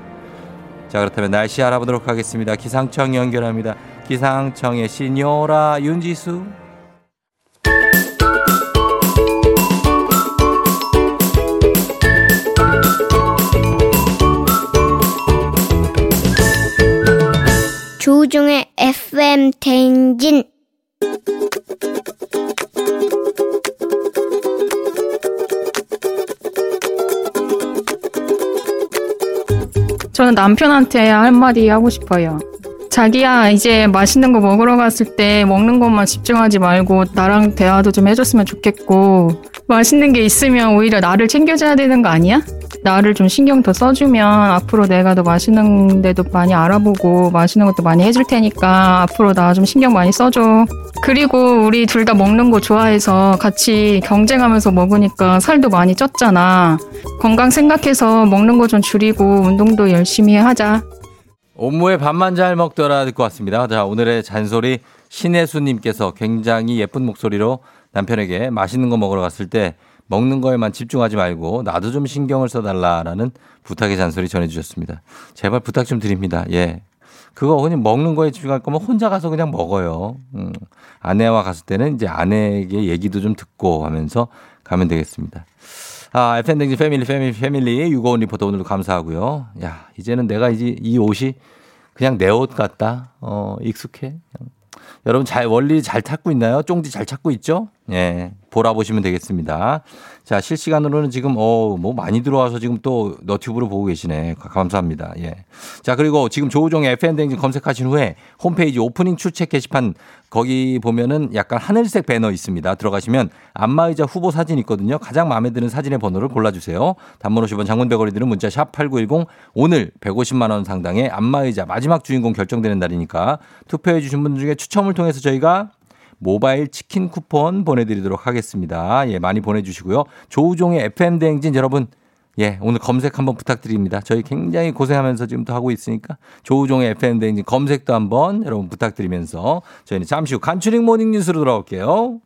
자, 그렇다면 날씨 알아보도록 하겠습니다. 기상청 연결합니다. 기상청의 시뇨라 윤지수. 조종의 FM 대행진 저는 남편한테 한마디 하고 싶어요. 자기야, 이제 맛있는 거 먹으러 갔을 때 먹는 것만 집중하지 말고 나랑 대화도 좀 해줬으면 좋겠고, 맛있는 게 있으면 오히려 나를 챙겨줘야 되는 거 아니야? 나를 좀 신경 더 써주면 앞으로 내가 더 맛있는 데도 많이 알아보고 맛있는 것도 많이 해줄 테니까 앞으로 나 좀 신경 많이 써줘. 그리고 우리 둘 다 먹는 거 좋아해서 같이 경쟁하면서 먹으니까 살도 많이 쪘잖아. 건강 생각해서 먹는 거 좀 줄이고 운동도 열심히 하자. 옴무의 밥만 잘 먹더라 듣고 왔습니다. 자, 오늘의 잔소리 신혜수님께서 굉장히 예쁜 목소리로 남편에게 맛있는 거 먹으러 갔을 때 먹는 거에만 집중하지 말고 나도 좀 신경을 써달라라는 부탁의 잔소리 전해주셨습니다. 제발 부탁 좀 드립니다. 예. 그거 그냥 먹는 거에 집중할 거면 혼자 가서 그냥 먹어요. 음. 아내와 갔을 때는 이제 아내에게 얘기도 좀 듣고 하면서 가면 되겠습니다. 아, FM댕진 family, family, family, 유고원 리포터 오늘도 감사하고요. 야, 이제는 내가 이제 이 옷이 그냥 내 옷 같다. 어, 익숙해. 여러분 잘 월리 잘 찾고 있나요? 쫑디 잘 찾고 있죠? 예. 보라 보시면 되겠습니다. 자, 실시간으로는 지금 어, 뭐 많이 들어와서 지금 또 너튜브로 보고 계시네. 가- 감사합니다. 예. 자, 그리고 지금 조우종의 FM 댕진 검색하신 후에 홈페이지 오프닝 출첵 게시판 거기 보면은 약간 하늘색 배너 있습니다. 들어가시면 안마의자 후보 사진 있거든요. 가장 마음에 드는 사진의 번호를 골라주세요. 단문 50원 장문 100원이 드는 문자 샵 8910 오늘 150만 원 상당의 안마의자 마지막 주인공 결정되는 날이니까 투표해 주신 분들 중에 추첨을 통해서 저희가 모바일 치킨 쿠폰 보내드리도록 하겠습니다. 예, 많이 보내주시고요. 조우종의 FM 대행진 여러분, 예, 오늘 검색 한번 부탁드립니다. 저희 굉장히 고생하면서 지금 또 하고 있으니까 조우종의 FM 대행진 검색도 한번 여러분 부탁드리면서 저희는 잠시 후 간추린 모닝 뉴스로 돌아올게요.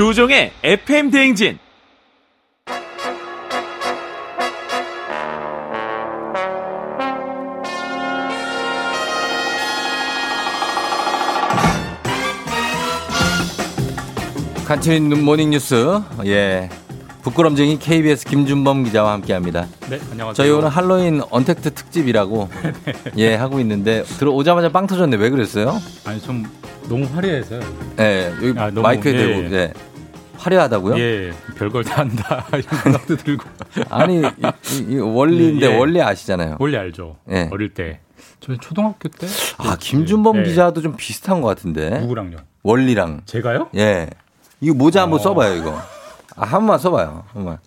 조종의 FM 대행진. 간추린 모닝 뉴스, 예. 부끄럼쟁이 KBS 김준범 기자와 함께 합니다. 네, 안녕하세요. 저희 오늘 할로윈 언택트 특집이라고 예 하고 있는데 들어오자마자 빵 터졌네 왜 그랬어요? 아니 좀 너무 화려해서요. 예 여기 아, 너무, 마이크에 예. 대고 예 화려하다고요? 예, 별걸 다 한다 이런 생각도 들고. 아니 이, 이- 이 월리인데 예. 월리 아시잖아요. 월리 알죠. 예. 어릴 때. 저 초등학교 때. 아 김준범 예. 기자도 좀 비슷한 것 같은데. 누구랑요? 월리랑. 제가요? 예. 이거 모자 한번 어. 써봐요 이거. 아, 한 번만 써봐요. 한번.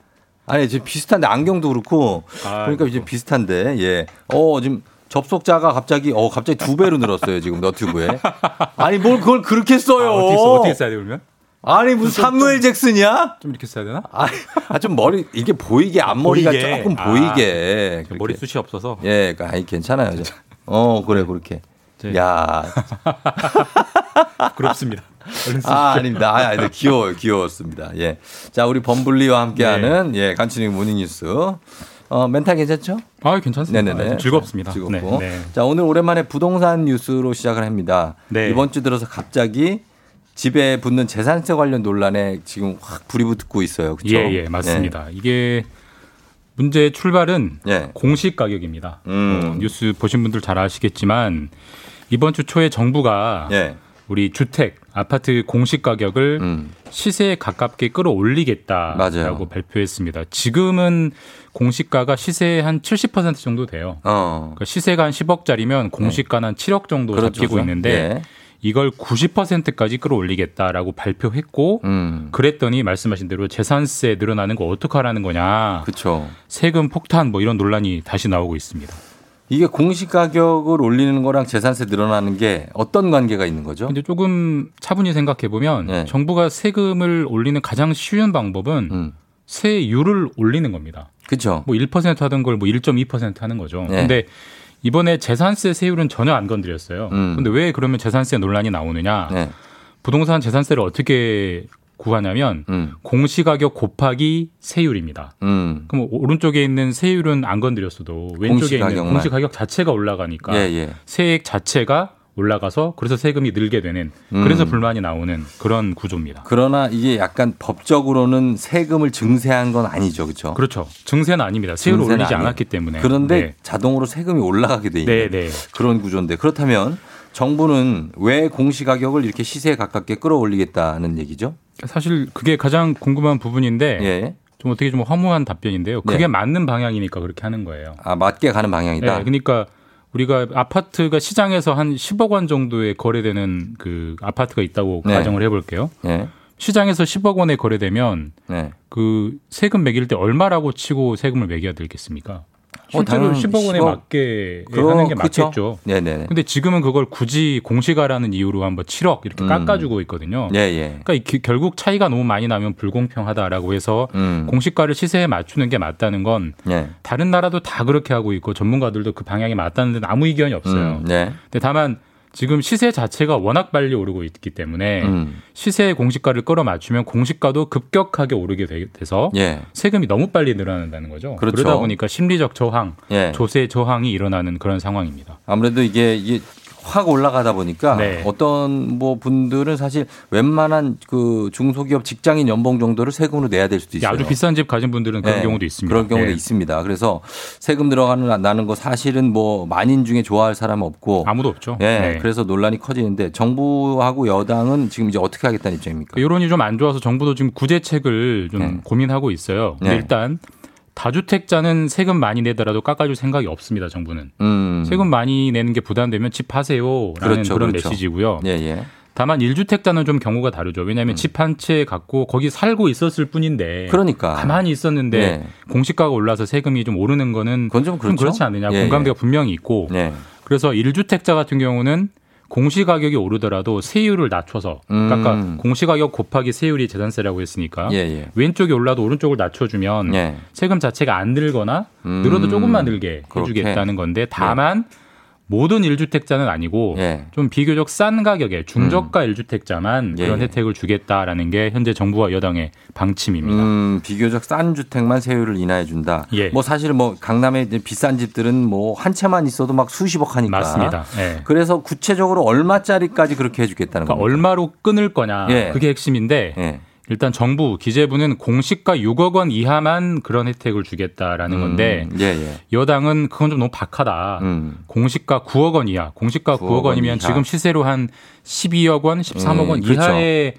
아니 지금 비슷한데 안경도 그렇고 아, 그러니까 이제 비슷한데 예. 어 지금 접속자가 갑자기 어 갑자기 두 배로 늘었어요 지금 너튜브에. 아니 뭘 그걸 그렇게 써요. 아, 어떻게, 써, 어떻게 써야 돼 그러면? 아니 무슨 사무엘 잭슨이야? 좀 이렇게 써야 되나? 아 좀 머리 이게 보이게 앞머리가 보이게. 조금 아, 보이게. 저 머리숱이 없어서. 예, 그러니까 아니 괜찮아요. 저. 어 그래 그렇게. 네. 야. 부럽습니다. 쓰시죠. 아, 아닙니다. 아, 아니, 귀여워요. 귀여웠습니다. 예. 자, 우리 범블리와 함께하는 예, 간추린 모닝뉴스. 어, 멘탈 괜찮죠? 아, 괜찮습니다. 네네네. 좀 즐겁습니다. 즐겁고. 네, 네. 자, 오늘 오랜만에 부동산 뉴스로 시작을 합니다. 네. 이번 주 들어서 갑자기 집에 붙는 재산세 관련 논란에 지금 확 불이 붙고 있어요. 그렇죠? 예, 예, 맞습니다. 이게 문제의 출발은 예. 공시 가격입니다. 음. 어, 뉴스 보신 분들 잘 아시겠지만 이번 주 초에 정부가 예. 우리 주택, 아파트 공시 가격을 음. 시세에 가깝게 끌어올리겠다라고 맞아요. 발표했습니다. 지금은 공시가가 시세의 한 70% 정도 돼요. 어. 그러니까 시세가 한 10억짜리면 공시가는 한 7억 정도 그렇죠. 잡히고 있는데 예. 이걸 90%까지 끌어올리겠다라고 발표했고 음. 그랬더니 말씀하신 대로 재산세 늘어나는 거 어떡하라는 거냐. 그렇죠. 세금 폭탄 뭐 이런 논란이 다시 나오고 있습니다. 이게 공시 가격을 올리는 거랑 재산세 늘어나는 게 어떤 관계가 있는 거죠? 근데 조금 차분히 생각해 보면 네. 정부가 세금을 올리는 가장 쉬운 방법은 음. 세율을 올리는 겁니다. 그렇죠. 뭐 1% 하던 걸 뭐 1.2% 하는 거죠. 네. 근데 이번에 재산세 세율은 전혀 안 건드렸어요. 음. 근데 왜 그러면 재산세 논란이 나오느냐? 네. 부동산 재산세를 어떻게 구하냐면 음. 공시가격 곱하기 세율입니다. 음. 그럼 오른쪽에 있는 세율은 안 건드렸어도 왼쪽에 있는 공시가격만. 공시가격 자체가 올라가니까 예, 예. 세액 자체가 올라가서 그래서 세금이 늘게 되는 음. 그래서 불만이 나오는 그런 구조입니다. 그러나 이게 약간 법적으로는 세금을 증세한 건 아니죠. 그렇죠? 그렇죠. 증세는 아닙니다. 세율을 증세는 올리지 아니에요. 않았기 때문에. 그런데 네. 자동으로 세금이 올라가게 돼 있는 네, 네. 그런 구조인데 그렇다면 정부는 왜 공시 가격을 이렇게 시세에 가깝게 끌어올리겠다는 얘기죠? 사실 그게 가장 궁금한 부분인데 예. 좀 어떻게 좀 허무한 답변인데요. 그게 네. 맞는 방향이니까 그렇게 하는 거예요. 아 맞게 가는 방향이다. 네, 그러니까 우리가 아파트가 시장에서 한 10억 원 정도에 거래되는 그 아파트가 있다고 네. 가정을 해볼게요. 예. 시장에서 10억 원에 거래되면 네. 그 세금 매길 때 얼마라고 치고 세금을 매겨야 되겠습니까? 실제로 당연히 10억 원에 10억 맞게 그거- 하는 게 그쵸? 맞겠죠. 네네. 근데 지금은 그걸 굳이 공시가라는 이유로 한번 7억 이렇게 음. 깎아주고 있거든요. 예, 예. 그러니까 이 기- 결국 차이가 너무 많이 나면 불공평하다라고 해서 음. 공시가를 시세에 맞추는 게 맞다는 건 예. 다른 나라도 다 그렇게 하고 있고 전문가들도 그 방향이 맞다는 데는 아무 이견이 없어요. 음, 네. 근데 다만 지금 시세 자체가 워낙 빨리 오르고 있기 때문에 음. 시세 공시가를 끌어 맞추면 공시가도 급격하게 오르게 되- 돼서 예. 세금이 너무 빨리 늘어난다는 거죠. 그렇죠. 러다 보니까 심리적 저항, 예. 조세 저항이 일어나는 그런 상황입니다. 아무래도 이게, 이게 확 올라가다 보니까 네. 어떤 뭐 분들은 사실 웬만한 그 중소기업 직장인 연봉 정도를 세금으로 내야 될 수도 있어요. 아주 비싼 집 가진 분들은 그런 네, 경우도 있습니다. 그런 경우도 예. 있습니다. 그래서 세금 들어가는 나는 거 사실은 뭐 만인 중에 좋아할 사람 없고 아무도 없죠. 예. 네. 그래서 논란이 커지는데 정부하고 여당은 지금 이제 어떻게 하겠다는 입장입니까? 여론이 좀 안 좋아서 정부도 지금 구제책을 좀 고민하고 있어요. 네. 일단 다주택자는 세금 많이 내더라도 깎아줄 생각이 없습니다. 정부는 음. 세금 많이 내는 게 부담되면 집 파세요라는 그렇죠, 그런 그렇죠. 메시지고요. 예, 예. 다만 1주택자는 좀 경우가 다르죠. 왜냐하면 집한 채 갖고 거기 살고 있었을 뿐인데 음. 그러니까. 가만히 있었는데 네. 공시가가 올라서 세금이 좀 오르는 거는 그건 좀 그렇죠. 그렇지 않느냐. 예, 공감대가 분명히 있고 네. 그래서 1주택자 같은 경우는 공시 가격이 오르더라도 세율을 낮춰서 음. 그러니까 공시 가격 곱하기 세율이 재산세라고 했으니까 예, 예. 왼쪽이 올라도 오른쪽을 낮춰주면 예. 세금 자체가 안 늘거나 음. 늘어도 조금만 늘게 그렇게. 해주겠다는 건데 다만 모든 1주택자는 아니고 예. 좀 비교적 싼 가격에 중저가 1주택자만 예, 그런 예. 혜택을 주겠다라는 게 현재 정부와 여당의 방침입니다. 음, 비교적 싼 주택만 세율을 인하해 준다. 예. 뭐 사실 뭐 강남에 비싼 집들은 뭐 한 채만 있어도 막 수십억 하니까. 맞습니다. 예. 그래서 구체적으로 얼마짜리까지 그렇게 해 주겠다는 그러니까 겁니다. 얼마로 끊을 거냐 예. 그게 핵심인데 예. 일단 정부 기재부는 공시가 6억 원 이하만 그런 혜택을 주겠다라는 건데 예, 예. 여당은 그건 좀 너무 박하다. 음. 공시가 9억 원 이하, 공시가 9억, 9억 원 원이면 이하. 지금 시세로 한 12억 원, 13억 원 음, 그렇죠. 이하의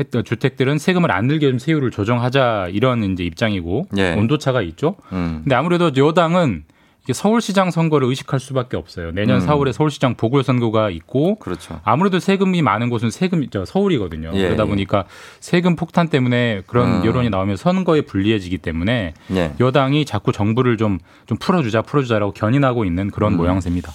했던 주택들은 세금을 안 늘게 좀 세율을 조정하자 이런 이제 입장이고 예. 온도차가 있죠. 음. 근데 아무래도 여당은 서울시장 선거를 의식할 수밖에 없어요. 내년 음. 4월에 서울시장 보궐선거가 있고 그렇죠. 아무래도 세금이 많은 곳은 세금 저 서울이거든요. 예, 그러다 예. 보니까 세금 폭탄 때문에 그런 음. 여론이 나오면 선거에 불리해지기 때문에 예. 여당이 자꾸 정부를 좀 좀 풀어주자 풀어주자라고 견인하고 있는 그런 음. 모양새입니다.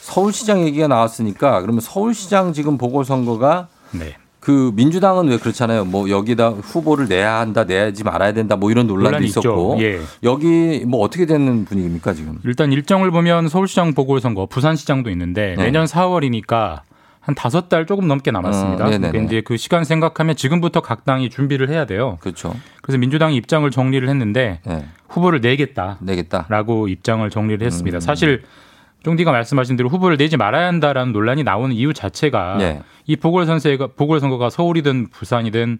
서울시장 얘기가 나왔으니까 그러면 서울시장 지금 보궐선거가 네. 그 민주당은 왜 그렇잖아요. 뭐 여기다 후보를 내야 한다, 내야지 말아야 된다, 뭐 이런 논란도 논란이 있었고. 예. 여기 뭐 어떻게 되는 분위기입니까 지금? 일단 일정을 보면 서울시장 보궐선거, 부산시장도 있는데 네. 내년 4월이니까 한 다섯 달 조금 넘게 남았습니다. 어, 네네네. 그러니까 이제 그 시간 생각하면 지금부터 각 당이 준비를 해야 돼요. 그렇죠. 그래서 민주당이 입장을 정리를 했는데 네. 후보를 내겠다. 내겠다. 라고 입장을 정리를 했습니다. 음. 사실 쫑디가 말씀하신 대로 후보를 내지 말아야 한다라는 논란이 나오는 이유 자체가 네. 이 보궐선거가 보궐선거가 서울이든 부산이든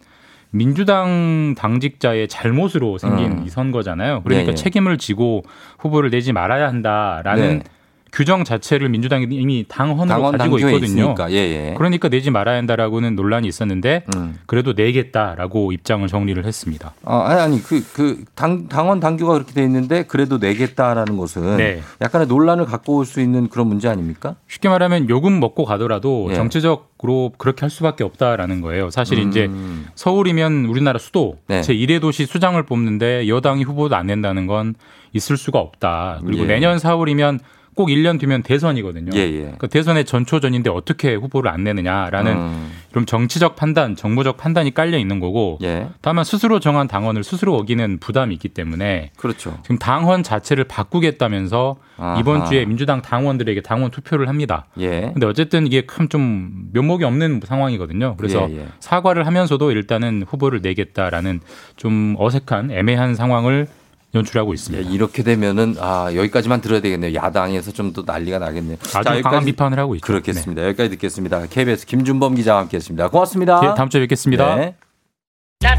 민주당 당직자의 잘못으로 생긴 음. 이 선거잖아요. 그러니까 예, 예. 책임을 지고 후보를 내지 말아야 한다라는 네. 규정 자체를 민주당이 이미 당헌으로 당원 가지고 있거든요. 예, 예. 그러니까 내지 말아야 한다라고는 논란이 있었는데 음. 그래도 내겠다라고 입장을 정리를 했습니다. 아, 아니, 아니, 그, 그, 당, 당원 당규가 그렇게 돼 있는데 그래도 내겠다라는 것은 네. 약간의 논란을 갖고 올 수 있는 그런 문제 아닙니까? 쉽게 말하면 요금 먹고 가더라도 예. 정치적으로 그렇게 할 수밖에 없다라는 거예요. 사실 음. 이제 서울이면 우리나라 수도 네. 제 1회 도시 수장을 뽑는데 여당이 후보도 안 낸다는 건 있을 수가 없다. 그리고 예. 내년 4월이면 꼭 1년 뒤면 대선이거든요. 예, 예. 그러니까 대선의 전초전인데 어떻게 후보를 안 내느냐라는 음. 좀 정치적 판단, 정무적 판단이 깔려 있는 거고 예. 다만 스스로 정한 당원을 스스로 어기는 부담이 있기 때문에 그렇죠. 지금 당헌 자체를 바꾸겠다면서 아하. 이번 주에 민주당 당원들에게 당원 투표를 합니다. 예. 근데 어쨌든 이게 큰 좀 면목이 없는 상황이거든요. 그래서 예, 예. 사과를 하면서도 일단은 후보를 내겠다라는 좀 어색한 애매한 상황을 연출하고 있습니다. 예, 이렇게 되면은 아 여기까지만 들어야 되겠네요. 야당에서 좀또 난리가 나겠네요. 아주 강한 비판을 하고 있죠. 그렇겠습니다. 여기까지 듣겠습니다. KBS 김준범 기자와 함께했습니다. 고맙습니다. 예, 다음 주에 뵙겠습니다. 네. 자,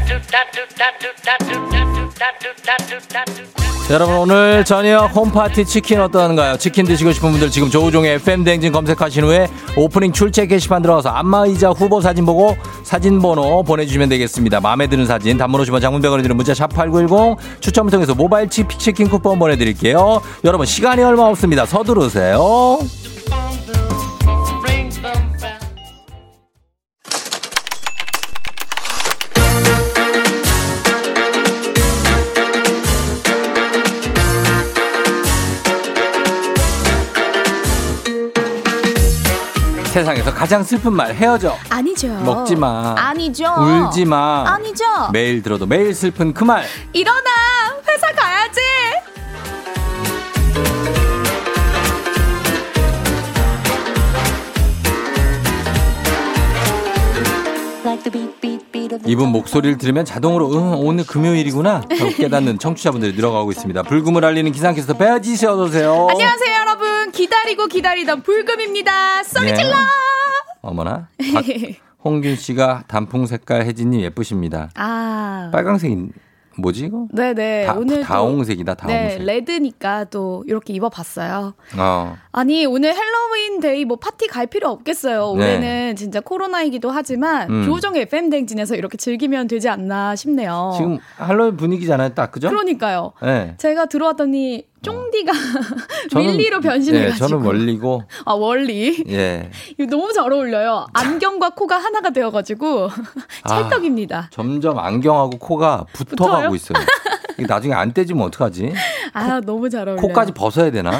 여러분 오늘 저녁 홈파티 치킨 어떠한가요? 치킨 드시고 싶은 분들 지금 조우종의 FM 댕진 검색하신 후에 오프닝 출첵 게시판 들어가서 안마의자 후보 사진 보고 사진 번호 보내주시면 되겠습니다. 마음에 드는 사진 단문 50원 장문병원에 드는 문자 샵8910 추첨을 통해서 모바일 치 치킨 쿠폰 보내드릴게요. 여러분 시간이 얼마 없습니다. 서두르세요. 세상에서 가장 슬픈 말 헤어져. 아니죠. 먹지 마. 아니죠. 울지 마. 아니죠. 매일 들어도 매일 슬픈 그 말. 일어나. 회사 가야지. 이분 목소리를 들으면 자동으로 응, 오늘 금요일이구나 하고 깨닫는 청취자분들이 늘어가고 있습니다. 불금을 알리는 기상캐스터 배아지 씨 어서 오세요. 안녕하세요, 여러분. 기다리고 기다리던 불금입니다. 소리 예. 질러. 어머나. 홍균 씨가 단풍 색깔 혜진님 예쁘십니다. 아. 빨강색 뭐지 이거? 네네. 다, 오늘 다홍색이다 네, 다홍색. red니까 또 이렇게 입어봤어요. 어. 아니 오늘 헬로윈 데이 뭐 파티 갈 필요 없겠어요. 올해는 네. 진짜 코로나이기도 하지만 음. 조우종의 FM 댕진에서 이렇게 즐기면 되지 않나 싶네요. 지금 할로윈 분위기잖아요, 딱 그죠? 어. 그러니까요. 네. 제가 들어왔더니 쫑디가 저는- 윌리로 변신해가지고. 네, 저는 원리고 아 원리. 예. 이거 너무 잘 어울려요. 안경과 코가 하나가 되어가지고 아. 찰떡입니다. 점점 안경하고 코가 붙어가고 붙어요? 있어요. 나중에 안 떼지면 어떡하지? 아 너무 잘 어울려요. 코까지 벗어야 되나?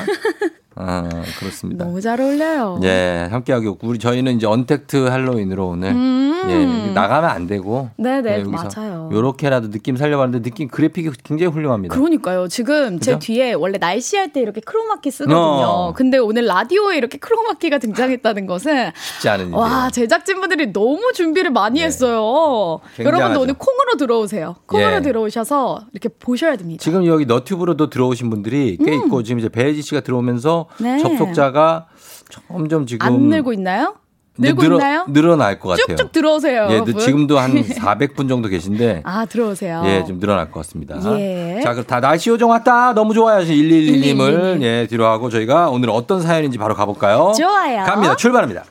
아, 그렇습니다. 너무 잘 어울려요. 예, 함께하기 우리 저희는 이제 언택트 할로윈으로 오늘 음. 예, 나가면 안 되고 네네 여기서 맞아요. 요렇게라도 느낌 살려봤는데 느낌 그래픽이 굉장히 훌륭합니다. 그러니까요. 지금 제 그죠? 뒤에 원래 날씨할 때 이렇게 크로마키 쓰거든요. 어. 근데 오늘 라디오에 이렇게 크로마키가 등장했다는 것은 쉽지 않은 일이에요. 와 제작진 분들이 너무 준비를 많이 했어요. 네. 굉장하죠. 여러분도 오늘 콩으로 들어오세요. 콩으로 예. 들어오셔서 이렇게 보셔야 됩니다. 지금 여기 너튜브로도 들어오신 분들이 꽤 있고 지금 이제 배혜지 씨가 들어오면서 음. 네. 접속자가 점점 지금 안 늘고 있나요? 늘고 늘어, 있나요? 늘어날 것 같아요. 쭉쭉 들어오세요. 예, 여러분. 지금도 한 400분 정도 계신데 아 들어오세요. 예, 좀 늘어날 것 같습니다. 예. 자, 그럼 다 날씨 요정 왔다. 너무 좋아요. 111님을 예, 뒤로 하고 저희가 오늘 어떤 사연인지 바로 가볼까요? 좋아요. 갑니다. 출발합니다.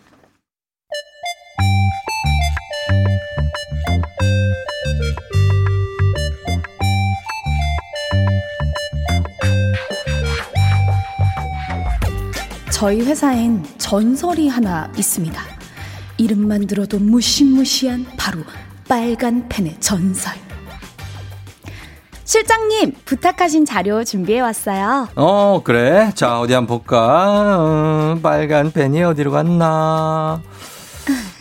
저희 회사엔 전설이 하나 있습니다. 이름만 들어도 무시무시한 바로 빨간 펜의 전설. 실장님, 부탁하신 자료 준비해 왔어요. 어, 그래. 자, 어디 한번 볼까? 어, 빨간 펜이 어디로 갔나?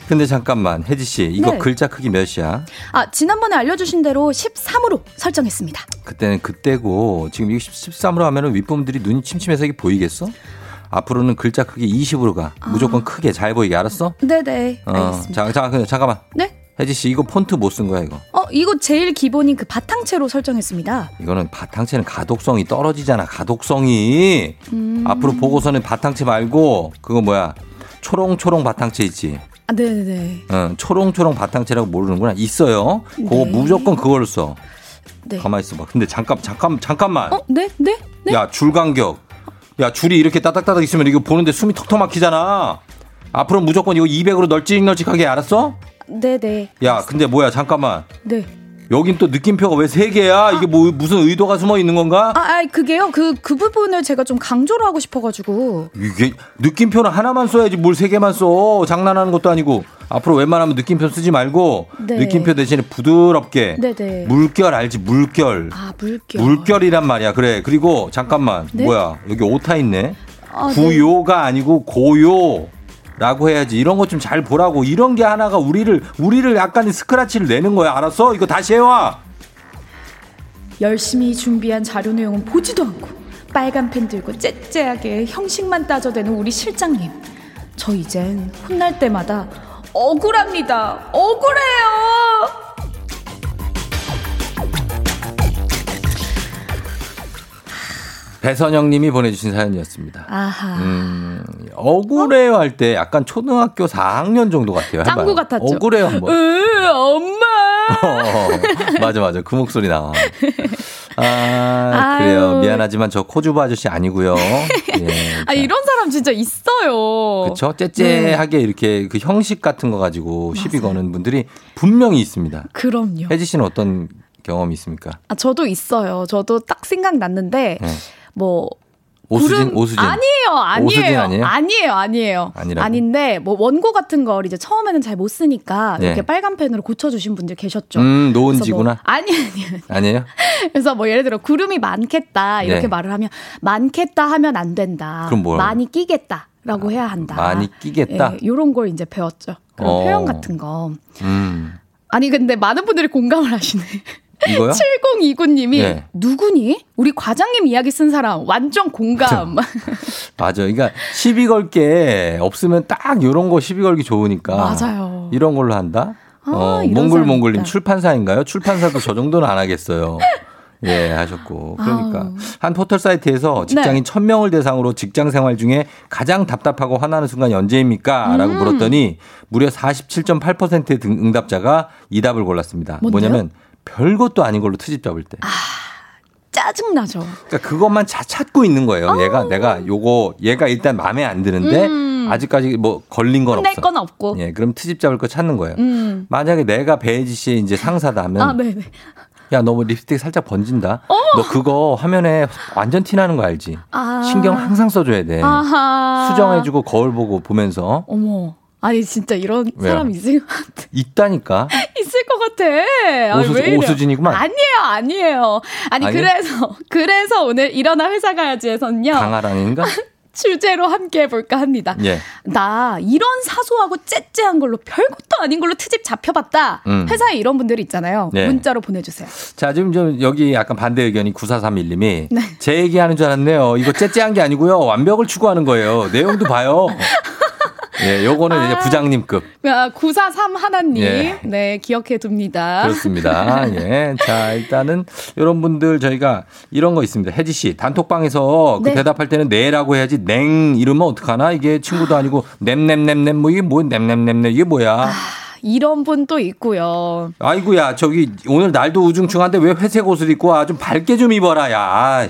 근데 잠깐만, 혜지 씨, 이거 네. 글자 크기 몇이야? 아, 지난번에 알려주신 대로 13으로 설정했습니다. 그때는 그때고 지금 이거 13으로 하면은 윗부분들이 눈이 침침해서 이게 보이겠어? 앞으로는 글자 크기 20으로 가. 무조건 크게 잘 보이게 알았어? 네네, 어, 알겠습니다. 자, 자, 그냥 잠깐만. 네? 혜지 씨, 이거 폰트 못 쓴 거야, 이거. 어, 이거 제일 기본인 그 바탕체로 설정했습니다. 이거는 바탕체는 가독성이 떨어지잖아, 가독성이. 음. 앞으로 보고서는 바탕체 말고, 그거 뭐야. 초롱초롱 바탕체 있지. 아, 네네네. 응, 초롱초롱 바탕체라고 모르는구나. 있어요. 그거 네. 무조건 그걸 써. 네. 가만히 있어봐. 근데 잠깐, 잠깐, 잠깐만. 어, 네, 네, 네. 야, 줄 간격. 야, 줄이 이렇게 따닥따닥 있으면 이거 보는데 숨이 턱턱 막히잖아. 앞으로 무조건 이거 200으로 널찍널찍하게 알았어? 네네. 야, 근데 뭐야, 잠깐만. 네. 여긴 또 느낌표가 왜 세 개야? 이게 뭐 무슨 의도가 숨어 있는 건가? 아, 아, 그게요. 그, 그 부분을 제가 좀 강조를 하고 싶어가지고. 이게 느낌표는 하나만 써야지 뭘 세 개만 써. 장난하는 것도 아니고. 앞으로 웬만하면 느낌표 쓰지 말고 네. 느낌표 대신에 부드럽게 네네. 물결 알지? 물결. 아, 물결. 물결이란 말이야. 그래. 그리고 잠깐만. 네? 뭐야? 여기 오타 있네. 아, 네. 구요가 아니고 고요. 라고 해야지. 이런 거좀잘 보라고. 이런 게 하나가 우리를, 우리를 약간 스크라치를 내는 거야. 알았어? 이거 다시 해와. 열심히 준비한 자료 내용은 보지도 않고 빨간 펜 들고 째째하게 형식만 따져대는 우리 실장님. 저 이젠 혼날 때마다 억울합니다. 억울해요. 배선영 님이 보내주신 사연이었습니다. 아하. 음, 억울해요 할때 약간 초등학교 4학년 정도 같아요. 해봐요. 짱구 같았죠. 억울해요 한 번. 으, 엄마. 어, 맞아 맞아 그 목소리 나와. 아 아유. 그래요 미안하지만 저 코주부 아저씨 아니고요. 예, 아 이런 사람 진짜 있어요. 그렇죠 째째하게 이렇게 그 형식 같은 거 가지고 시비 거는 분들이 분명히 있습니다. 그럼요. 혜지 씨는 어떤 경험이 있습니까? 아 저도 있어요. 저도 딱 생각났는데 네. 뭐 오수진 구름- 오수진 아니에요, 아니에요, 오수진 아니에요? 아니에요, 아니에요. 아니라고? 아닌데 뭐 원고 같은 걸 이제 처음에는 잘 못 쓰니까 네. 이렇게 빨간 펜으로 고쳐주신 분들 계셨죠. 음 그래서 노은지구나 뭐, 아니 아니. 아니에요? 그래서 뭐 예를 들어 구름이 많겠다 이렇게 네. 말을 하면 많겠다 하면 안 된다. 그럼 뭐라고? 많이 끼겠다. 라고 해야 한다. 많이 끼겠다? 예, 요런 걸 이제 배웠죠. 그런 어. 표현 같은 거. 음. 아니 근데 많은 분들이 공감을 하시네. 이거요? 7029님이 네. 누구니? 우리 과장님 이야기 쓴 사람 완전 공감. 맞아. 그러니까 시비 걸 게 없으면 딱 요런 거 시비 걸기 좋으니까. 맞아요. 이런 걸로 한다? 아, 어, 몽글몽글님. 출판사인가요? 출판사도 저 정도는 안 하겠어요. 예, 하셨고. 그러니까. 아우. 한 포털 사이트에서 직장인 네. 1000명을 대상으로 직장 생활 중에 가장 답답하고 화나는 순간이 언제입니까? 라고 음. 물었더니 무려 47.8%의 등- 응답자가 이 답을 골랐습니다. 뭔데요? 뭐냐면 별것도 아닌 걸로 트집 잡을 때. 짜증나죠. 그러니까 그것만 자, 찾고 있는 거예요. 얘가 내가 요거 얘가 일단 마음에 안 드는데 음. 아직까지 뭐 걸린 건 없어. 건 없고. 예, 그럼 트집 잡을 거 찾는 거예요. 음. 만약에 내가 배혜지 씨의 이제 상사다 하면 아, 네네. 야, 너 뭐 립스틱 살짝 번진다. 너 그거 화면에 완전 티나는 거 알지? 아. 신경 항상 써줘야 돼. 아하. 수정해주고 거울 보고 보면서 어머. 아니 진짜 이런 왜요? 사람 있을 있다니까. 있을 것 같아. 아니, 오수- 왜? 오수진이구만. 아니에요, 아니에요. 아니 아니에요? 그래서 그래서 오늘 일어나 회사 가야지에서는요 강아랑인가? 주제로 함께 해볼까 합니다. 예. 나 이런 사소하고 째째한 걸로 별것도 아닌 걸로 트집 잡혀봤다. 음. 회사에 이런 분들이 있잖아요. 네. 문자로 보내주세요. 자, 지금 좀 여기 약간 반대 의견이 9431님이 네. 제 얘기하는 줄 알았네요. 이거 째째한 게 아니고요. 완벽을 추구하는 거예요. 내용도 봐요. 예, 요거는 이제 부장님급. 아, 943 하나님, 예. 네 기억해 둡니다. 그렇습니다. 예. 자, 일단은 이런 분들 저희가 이런 거 있습니다. 혜지 씨, 단톡방에서 그 네. 대답할 때는 네라고 해야지 냉 이러면 어떡하나? 이게 친구도 아니고 냄냄냄냄 뭐 이게 뭐 냄냄냄냄 이게 뭐야? 이런 분도 있고요. 아이고야, 저기 오늘 날도 우중충한데 왜 회색 옷을 입고 와? 좀 밝게 좀 입어라, 야.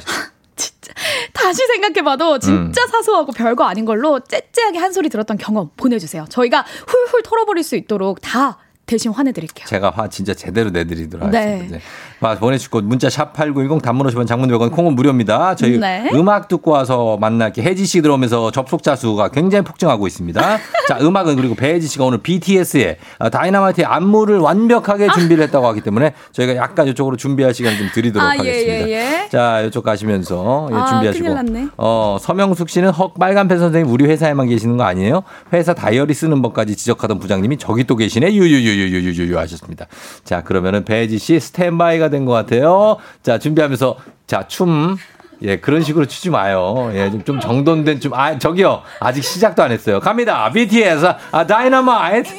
아, 다시 생각해봐도 음. 진짜 사소하고 별거 아닌 걸로 째째하게 한 소리 들었던 경험 보내주세요. 저희가 훌훌 털어버릴 수 있도록 다 대신 화내드릴게요. 제가 화 진짜 제대로 내드리도록 네. 하겠습니다. 네. 막 보내주시고 문자 샵 8910 단문 50원 장문 100원 콩은 무료입니다. 저희 네. 음악 듣고 와서 만날게 혜지 씨 들어오면서 접속자 수가 굉장히 폭증하고 있습니다. 자 음악은 그리고 배혜지 씨가 오늘 BTS의 아, 다이너마이트의 안무를 완벽하게 준비를 했다고 하기 때문에 저희가 약간 이쪽으로 준비할 시간 좀 드리도록 아, 예, 하겠습니다. 예, 예. 자 이쪽 가시면서 예, 아, 준비하시고. 어, 서명숙 씨는 헉 빨간펜 선생님 우리 회사에만 계시는 거 아니에요? 회사 다이어리 쓰는 법까지 지적하던 부장님이 저기 또 계시네 유유유유유유유 하셨습니다. 자 그러면은 배지 씨 스탠바이가 된 것 같아요. 자 준비하면서 자 춤. 예, 그런 식으로 추지 마요. 예, 좀, 좀 정돈된 좀, 아, 저기요. 아직 시작도 안 했어요. 갑니다. BTS, 아, 다이너마이트.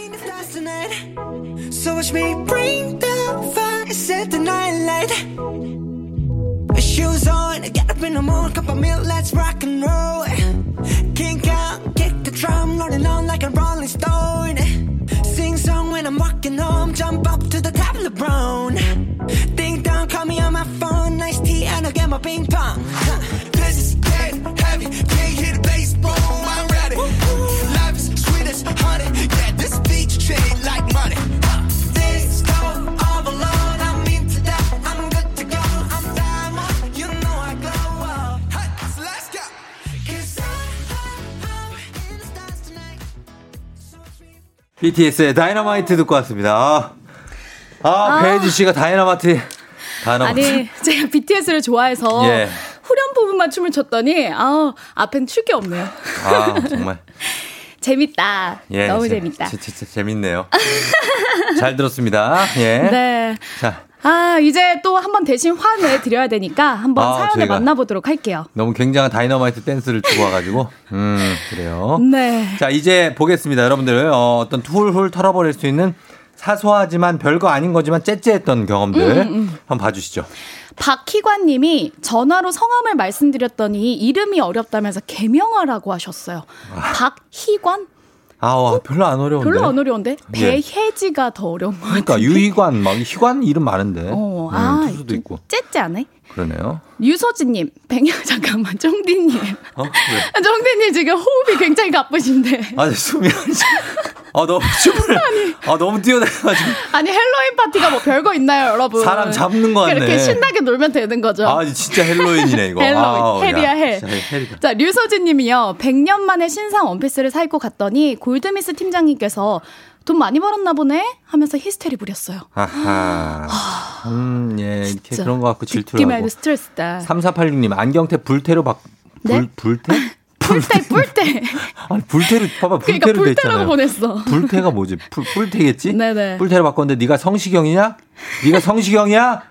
So watch me bring the fire, set the night light. Shoes on, get up in the morning, cup of milk, let's rock and roll. Kink out, kick the drum, rolling on like a rolling stone. Sing song when I'm walking home, jump up to the top of the brown. Call me on my phone, nice tea, and I'll get my ping pong. Huh. This is dead heavy, can't hear the bass, boom, I'm ready. Life is sweet as honey, yeah, this beat chain like money. This go all alone, I'm into that, I'm good to go, I'm diamond, you know I glow up. Hey, so let's go. 'Cause BTS의 다이너마이트 듣고 왔습니다. 아, 아. 배지 씨가 다이너마이트. 아니 제가 BTS를 좋아해서 예. 후렴 부분만 춤을 췄더니 아 앞엔 출 게 없네요. 아, 정말. 재밌다. 예, 너무 재- 재밌다. 재- 재- 재밌네요. 잘 들었습니다. 예. 네. 자, 아 이제 또 한 번 대신 화내 드려야 되니까 한번 아, 사연을 만나보도록 할게요. 너무 굉장한 다이너마이트 댄스를 추고 와가지고, 음, 그래요. 네. 자, 이제 보겠습니다. 여러분들, 어, 어떤 훌훌 털어버릴 수 있는 사소하지만 별거 아닌 거지만 째째했던 경험들 음, 음. 한번 봐주시죠. 박희관님이 전화로 성함을 말씀드렸더니 이름이 어렵다면서 개명하라고 하셨어요. 박희관? 아, 와, 별로 안 어려운데. 별로 안 어려운데 예. 배혜지가 더 어려운 거 그러니까 유희관, 막 희관 이름 많은데. 어, 음, 아, 투수도 있고. 째째 않네. 그러네요. 유서진님, 백년 잠깐만, 쫑디님. 어? 왜? 쫑디님 지금 호흡이 굉장히 가쁘신데. 아니, 숨이. 아, 너무 춤을. 아, 너무 뛰어다녀가지고. 아니 헬로윈 파티가 뭐 별거 있나요, 여러분? 사람 잡는 거 같네. 이렇게 신나게 놀면 되는 거죠. 아, 진짜 헬로윈이네, 이거. 헬로윈, hell이야, hell. 진짜 hell이다. 자, 류서진님이요. 100년 만에 신상 원피스를 사 입고 갔더니 골드미스 팀장님께서 돈 많이 벌었나 보네 하면서 히스테리 부렸어요. 아하. 음, 예, 이렇게 진짜 그런 거 갖고 질투를 하고. 스트레스다. 3486님, 안경테 불태로 박, 불, 네? 불태? 뿔테 뿔테. 아니, 불태를 봐봐 그러니까 불태로 불태라고 됐잖아요. 보냈어. 불태가 뭐지? 불, 불태겠지? 네네. 불태로 바꿨는데 네가 성시경이냐? 네가 성시경이야?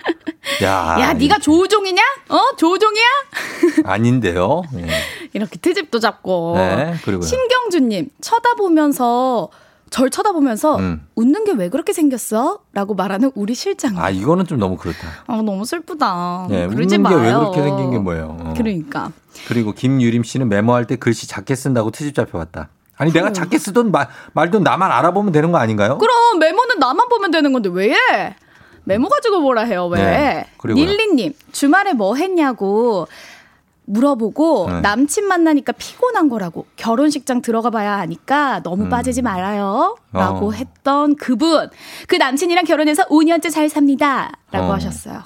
야, 야, 네가 조우종이냐? 어, 조우종이야? 아닌데요. 예. 이렇게 트집도 잡고. 네, 그리고요. 신경주님 쳐다보면서 절 쳐다보면서 음. 웃는 게 왜 그렇게 생겼어? 라고 말하는 우리 실장. 아 이거는 좀 너무 그렇다. 아, 너무 슬프다. 예, 그러지 웃는 게. 왜 그렇게 생긴 게 뭐예요? 어. 그러니까. 그리고 김유림 씨는 메모할 때 글씨 작게 쓴다고 트집 잡혀왔다. 아니 내가 작게 쓰던 말, 말든 나만 알아보면 되는 거 아닌가요? 그럼 메모는 나만 보면 되는 건데 왜 해? 메모 가지고 뭐라 해요, 왜? 네. 닐리님, 주말에 뭐 했냐고 물어보고 네. 남친 만나니까 피곤한 거라고 결혼식장 들어가 봐야 하니까 너무 빠지지 말아요. 라고 음. 어. 했던 그분. 그 남친이랑 결혼해서 5년째 잘 삽니다. 라고 어. 하셨어요.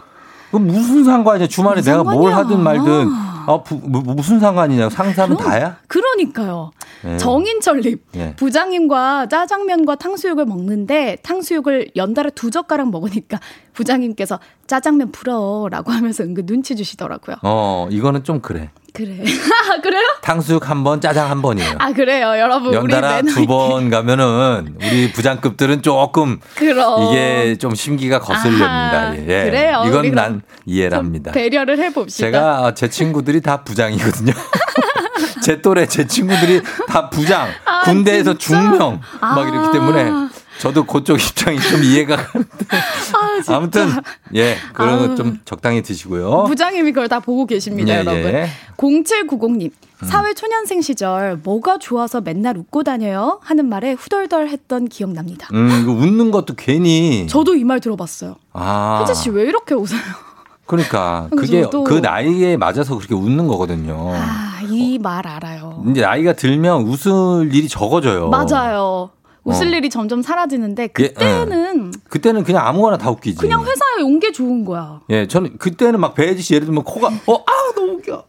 그 무슨 상관이야? 주말에 내가 뭘 상관이야. 하든 말든 아, 부, 뭐, 무슨 상관이냐? 상사는 다야? 그러니까요. 예. 정인철님, 예. 부장님과 짜장면과 탕수육을 먹는데 탕수육을 연달아 두 젓가락 먹으니까 부장님께서 짜장면 부러워라고 하면서 은근 눈치 주시더라고요. 어, 이거는 좀 그래. 그래. 그래요? 탕수육 한 번, 짜장 한 번이에요. 아 그래요, 여러분. 연달아 두 번 가면은 우리 부장급들은 조금 그럼. 이게 좀 심기가 거슬립니다. 예. 그래요. 이건 난 이해를 합니다. 배려를 해 봅시다. 제가 제 친구들이 다 부장이거든요. 제 또래 제 친구들이 다 부장, 아, 군대에서 진짜? 중명 막 아. 이렇기 때문에 저도 그쪽 입장이 좀 이해가 가는데 아, 아무튼 예 그런 아우. 거좀 적당히 드시고요. 부장님이 그걸 다 보고 계십니다, 예, 여러분. 예. 0790님. 사회 초년생 시절 뭐가 좋아서 맨날 웃고 다녀요? 하는 말에 후덜덜했던 기억납니다. 음, 그 웃는 것도 괜히 저도 이 말 들어봤어요. 아 혜재 씨왜 이렇게 웃어요? 그러니까 그게 저도- 그 나이에 맞아서 그렇게 웃는 거거든요. 아, 이 말 알아요. 이제 나이가 들면 웃을 일이 적어져요. 맞아요. 웃을 어. 일이 점점 사라지는데 예, 그때는 그때는 그냥 아무거나 다 웃기지. 그냥 회사에 온 게 좋은 거야. 예, 저는 그때는 막 배지 씨 예를 들면 코가 어, 아 너무 웃겨.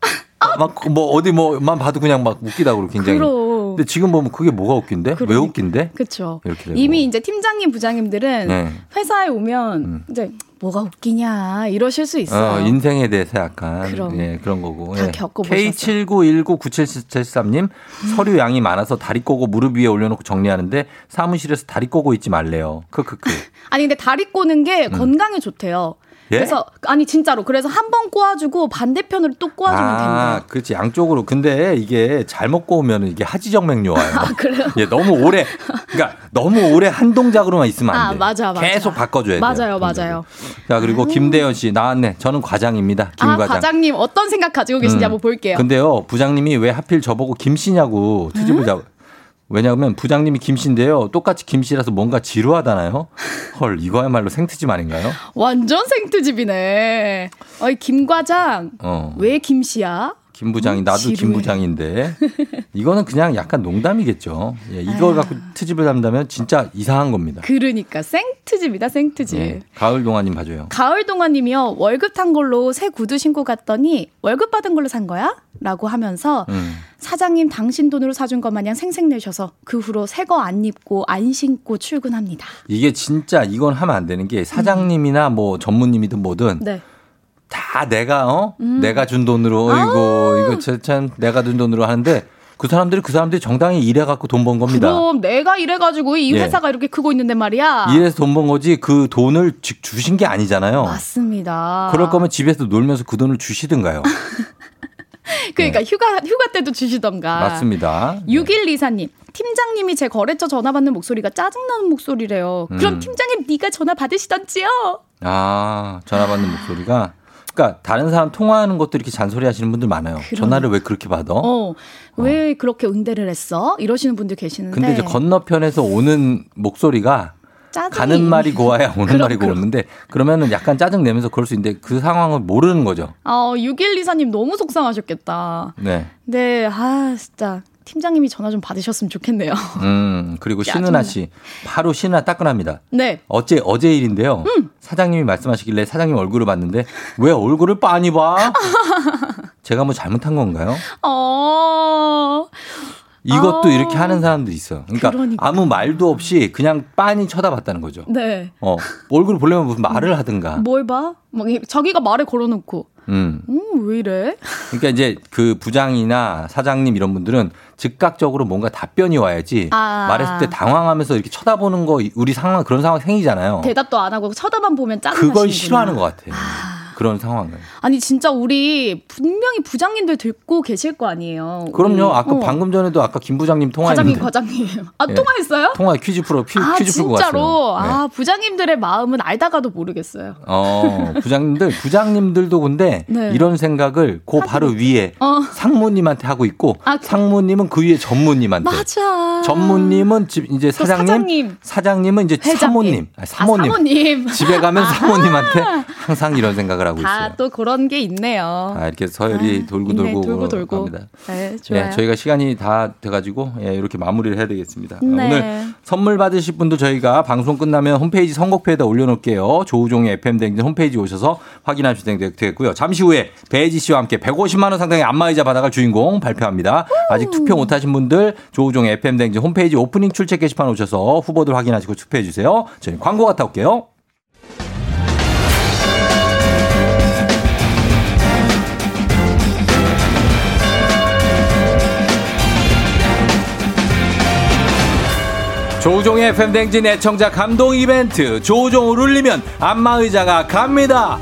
막뭐 어디 뭐만 봐도 그냥 막 웃기다고 굉장히. 그럼. 근데 지금 보면 그게 뭐가 웃긴데? 왜 그러니까. 웃긴데? 그렇죠. 이미 이제 팀장님, 부장님들은 네. 음. 회사에 오면 이제 뭐가 웃기냐 이러실 수 있어요. 어, 인생에 대해서 약간 그럼. 예, 그런 거고. 다 예. 겪어보셨어요. K79199773님 서류 양이 많아서 다리 꼬고 무릎 위에 올려놓고 정리하는데 사무실에서 다리 꼬고 있지 말래요. 크크크. 아니 근데 다리 꼬는 게 건강에 좋대요. 음. 예? 그래서 아니 진짜로 그래서 한 번 꼬아주고 반대편으로 또 꼬아주면 된대요. 아, 그렇지 양쪽으로. 근데 이게 잘못 꼬우면 이게 하지정맥류 와요. 아, 그래요? 예, 너무 오래. 그러니까 너무 오래 한 동작으로만 있으면 안 아, 돼. 맞아, 맞아. 계속 바꿔줘야 돼요. 맞아요, 맞아요. 자 그리고 김대현 씨 나왔네. 저는 과장입니다. 김 아 과장. 과장님 어떤 생각 가지고 계신지 음. 한번 볼게요. 근데요 부장님이 왜 하필 저보고 김 씨냐고 트집을 잡. 왜냐하면 부장님이 김씨인데요. 똑같이 김씨라서 뭔가 지루하다나요? 헐 이거야말로 생트집 아닌가요? 완전 생트집이네. 어이 김 과장 어. 왜 김씨야? 김 부장이 나도 김 지루해. 부장인데 이거는 그냥 약간 농담이겠죠. 예, 이걸 갖고 트집을 잡는다면 진짜 이상한 겁니다. 그러니까 생트집이다 생트집. 예, 가을 동안님 봐줘요. 가을 동안님이요 월급 탄 걸로 새 구두 신고 갔더니 월급 받은 걸로 산 거야? 라고 하면서 음. 사장님 당신 돈으로 사준 것 마냥 생색내셔서 그 후로 새 거 안 입고 안 신고 출근합니다. 이게 진짜 이건 하면 안 되는 게 사장님이나 뭐 전무님이든 뭐든 네. 다 내가 어 음. 내가 준 돈으로 아. 어이고 이거 참- 참 내가 준 돈으로 하는데 그 사람들이 그 사람들이 정당히 일해 갖고 돈 번 겁니다. 그럼 내가 이래가지고 이 예. 회사가 이렇게 크고 있는데 말이야. 일해서 돈 번 거지 그 돈을 주- 주신 게 아니잖아요. 맞습니다. 그럴 거면 집에서 놀면서 그 돈을 주시든가요. 그러니까 휴가 휴가 때도 주시던가. 네. 맞습니다. 6124님. 팀장님이 제 거래처 전화 받는 목소리가 짜증나는 목소리래요. 그럼 음. 팀장님 네가 전화 받으시던지요? 아, 전화 받는 목소리가. 그러니까 다른 사람 통화하는 것도 이렇게 잔소리 하시는 분들 많아요. 전화를 왜 그렇게 받아? 어. 왜 그렇게 응대를 했어? 이러시는 분들 계시는데. 근데 이제 건너편에서 오는 목소리가 짜증이 가는 말이 고와야 오는 그럼, 말이 그럼. 고우는데 그러면은 약간 짜증 내면서 그럴 수 있는데 그 상황을 모르는 거죠. 어, 6124님 너무 속상하셨겠다. 네. 근데 아, 진짜 팀장님이 전화 좀 받으셨으면 좋겠네요. 음, 그리고. 신은아 씨. 바로 신은아 따끈합니다. 네. 어제, 어제 일인데요. 음. 사장님이 말씀하시길래 사장님 얼굴을 봤는데 왜 얼굴을 빤히 봐? 제가 뭐 잘못한 건가요? 어. 이것도 아. 이렇게 하는 사람들이 있어요. 그러니까 그러니까. 아무 말도 없이 그냥 빤히 쳐다봤다는 거죠. 네. 어, 얼굴을 보려면 무슨 말을 하든가. 뭘 봐? 막 이- 자기가 말을 걸어놓고 음. 음, 왜 이래? 그러니까 이제 그 부장이나 사장님 이런 분들은 즉각적으로 뭔가 답변이 와야지 아. 말했을 때 당황하면서 이렇게 쳐다보는 거 우리 상황 그런 상황 생기잖아요. 대답도 안 하고 쳐다만 보면 짜증나시는구나. 그걸 싫어하는 것 같아요. 그런 상황을. 아니 진짜 우리 분명히 부장님들 듣고 계실 거 아니에요. 그럼요. 아까 어. 방금 전에도 아까 김 부장님 과장님 통화했는데. 과장님. 아 예. 통화했어요? 통화 퀴즈 풀어 퀴, 아 퀴즈 풀고 진짜로 왔어요. 네. 아 부장님들의 마음은 알다가도 모르겠어요. 어, 부장님들, 부장님들도 근데 네. 이런 생각을 그 바로 위에 어. 상무님한테 하고 있고 상무님은 그 위에 전무님한테. 맞아. 전무님은 집 이제 또 사장님, 사장님. 사장님은 이제 회장님. 사모님, 아니, 사모님. 아, 사모님. 집에 가면 사모님한테 항상 이런 생각을 하고 있어요. 다 또 그런 게 있네요. 아, 이렇게 서열이 돌고 있네, 돌고, 돌고 돌고. 갑니다. 네, 좋아요. 예, 저희가 시간이 다 돼가지고 예, 이렇게 마무리를 해야 되겠습니다. 아, 네. 오늘 선물 받으실 분도 저희가 방송 끝나면 홈페이지 선곡표에다 올려놓을게요. 조우종의 FM 댕진 홈페이지 오셔서 확인하시면 되겠고요. 잠시 후에 배지 씨와 함께 150만 원 상당의 안마의자 받아갈 주인공 발표합니다. 아직 투표 못하신 분들 조우종의 FM 댕진 홈페이지 오프닝 출첵 게시판 오셔서 후보들 확인하시고 투표해 주세요. 저희 광고 갔다 올게요. 조우종의 팬댕진 애청자 감동 이벤트 조우종을 울리면 안마의자가 갑니다.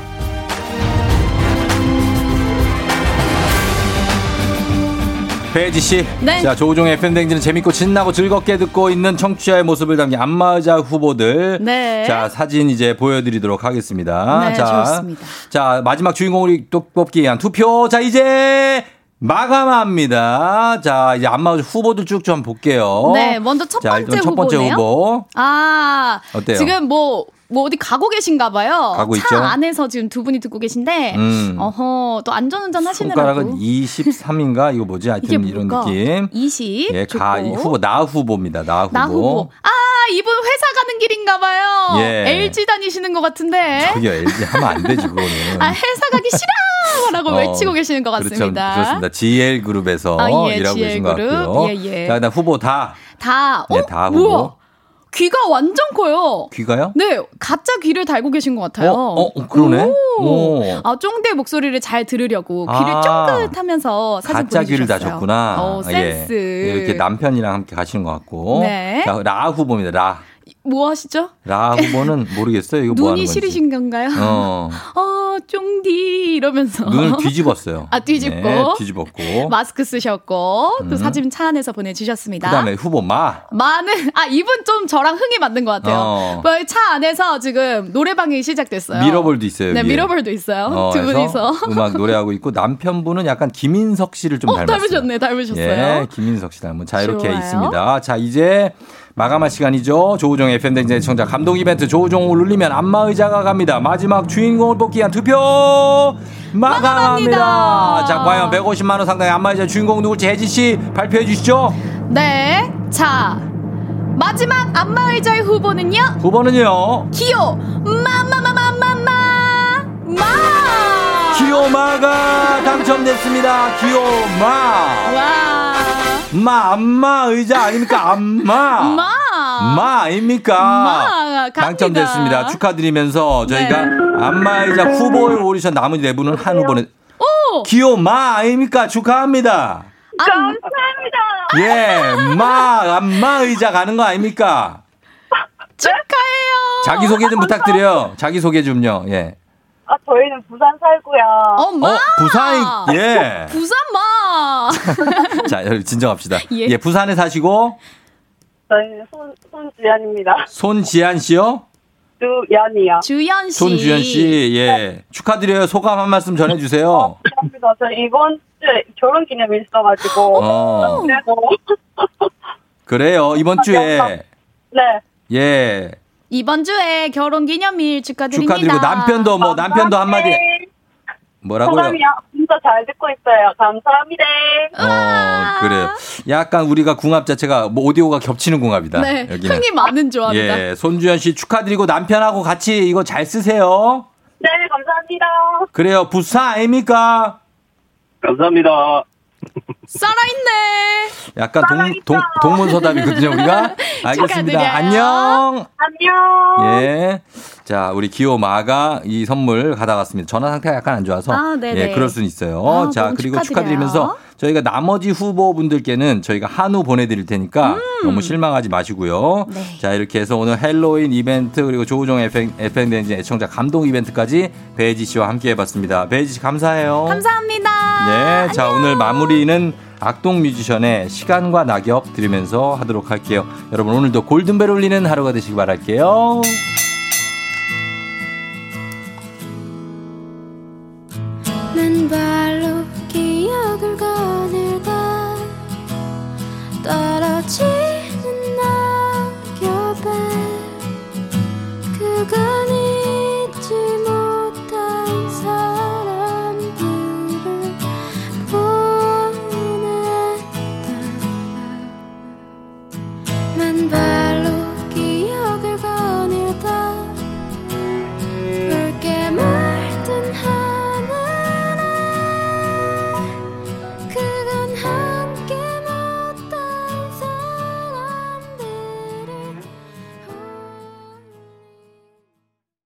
배지 씨, 네. 자 조우종의 팬댕진은 재밌고 신나고 즐겁게 듣고 있는 청취자의 모습을 담긴 안마의자 후보들, 네. 자 사진 이제 보여드리도록 하겠습니다. 네, 자, 좋습니다. 자 마지막 주인공을 또 뽑기 위한 투표, 자 이제 마감합니다. 자 이제 안마의자 후보들 쭉 좀 볼게요. 네, 먼저 첫 자, 일단 번째 첫 번째 후보네요. 후보. 아, 어때요? 지금 뭐, 뭐 어디 가고 계신가 봐요. 가고 차 있죠? 안에서 지금 두 분이 듣고 계신데, 음. 어허, 또 안전운전 하시느라고. 손가락은 23인가 이거 뭐지? 하여튼 이런? 느낌. 20. 예, 좋고. 가이 후보 나 후보입니다. 나 후보. 나 후보. 아, 이분 회사 가는 길인가 봐요. 예. LG 다니시는 것 같은데. 저기요 LG 하면 안 되지 그거는. 아, 회사 가기 싫어! 라고 어, 외치고 계시는 것 같습니다. 그렇죠, 그렇습니다. GL 그룹에서 아, 예, 일하고 GL 계신 것 그룹. 같고요. 예, 예. 자, 나 후보 다 다, 어? 예, 다 후보. 뭐야? 귀가 완전 커요. 귀가요? 네, 가짜 귀를 달고 계신 것 같아요. 어, 어, 그러네. 오. 오. 아, 쫑대 목소리를 잘 들으려고 귀를 아. 쫑긋하면서 사진 가짜 귀를 보내주셨어요. 다셨구나. 어, 센스. 예. 이렇게 남편이랑 함께 가시는 것 같고. 네. 자, 라 후보입니다. 라. 뭐 하시죠? 라 후보는 모르겠어요. 이거 뭐 하는 눈이 건지. 시리신 건가요? 어. 어, 쫑디 이러면서 눈을 뒤집었어요. 아, 뒤집고. 네, 뒤집었고. 마스크 쓰셨고 또 음. 사진 차 안에서 보내 주셨습니다. 그다음에 후보 마. 많은 아 이분 좀 저랑 흥이 맞는 것 같아요. 어. 뭐차 안에서 지금 노래방이 시작됐어요. 미러볼도 있어요. 네, 위에. 미러볼도 있어요. 어, 두 분이서. 음악 노래하고 있고 남편분은 약간 김인석 씨를 좀 어, 닮았어요. 닮으셨네, 닮으셨어요. 예, 김인석 씨 닮은. 자, 이렇게 좋아요. 있습니다. 자, 이제 마감할 시간이죠. 조우종의 FM댕진 청자 감동 이벤트 조우종을 울리면 안마 의자가 갑니다. 마지막 주인공을 뽑기 위한 투표 마감합니다. 마감합니다. 자, 과연 150만 원 상당의 안마 의자 주인공 누굴지 혜진 씨 발표해 주시죠. 네, 자 마지막 안마 의자의 후보는요. 후보는요. 기호 마마마마마마 마. 기호마가 당첨됐습니다. 기호마. 와. 마, 안마 의자 아닙니까? 안마. 마. 마 아닙니까? 마. 당첨됐습니다. 축하드리면서 저희가 네. 안마 의자 후보에 오르신 나머지 네 분은 한 후보는 오. 기호 마 아닙니까? 축하합니다. 감사합니다. 예, 마, 안마 의자 가는 거 아닙니까? 축하해요. 자기소개 좀 부탁드려요. 자기소개 좀요. 예. 아, 저희는 부산 살고요. 엄마. 어, 부산, 예. 부산 마. 자, 여러분 진정합시다. 예. 예, 부산에 사시고 저희는 손, 손주연입니다. 손지한 씨요? 주연이요. 주연 씨. 손주현 씨, 예. 축하드려요. 소감 한 말씀 전해주세요. 감사합니다. 저 이번 주에 결혼 기념일 있어가지고. 어. 그래서. 그래요. 이번 주에, 네. 예. 이번 주에 결혼 기념일 축하드립니다. 축하드리고 남편도 뭐, 남편도 한마디. 뭐라고요? 진짜 잘 듣고 있어요. 감사합니다. 어, 그래요. 약간 우리가 궁합 자체가 뭐 오디오가 겹치는 궁합이다. 네, 여기는. 흥이 많은 조합이다. 예, 손주현 씨 축하드리고 남편하고 같이 이거 잘 쓰세요. 네, 감사합니다. 그래요. 부사 아닙니까? 감사합니다. 살아있네. 약간 동, 동, 동 문서답이거든요, 우리가. 알겠습니다. 축하드려요. 안녕. 안녕. 예. 자, 우리 기호마가 이 선물 가져갔습니다. 전화 상태가 약간 안 좋아서. 아. 예, 그럴 수는 있어요. 아, 자, 그리고 축하드려요. 축하드리면서 저희가 나머지 후보분들께는 저희가 한우 보내드릴 테니까 음. 너무 실망하지 마시고요. 네. 자, 이렇게 해서 오늘 헬로윈 이벤트 그리고 조우종 FM, FM대행진 애청자 감동 이벤트까지 배지 씨와 함께 해봤습니다. 배지 씨 감사해요. 감사합니다. 네, 자 오늘 마무리는 악동 뮤지션의 시간과 낙엽 들으면서 하도록 할게요. 여러분 오늘도 골든벨 울리는 하루가 되시기 바랄게요.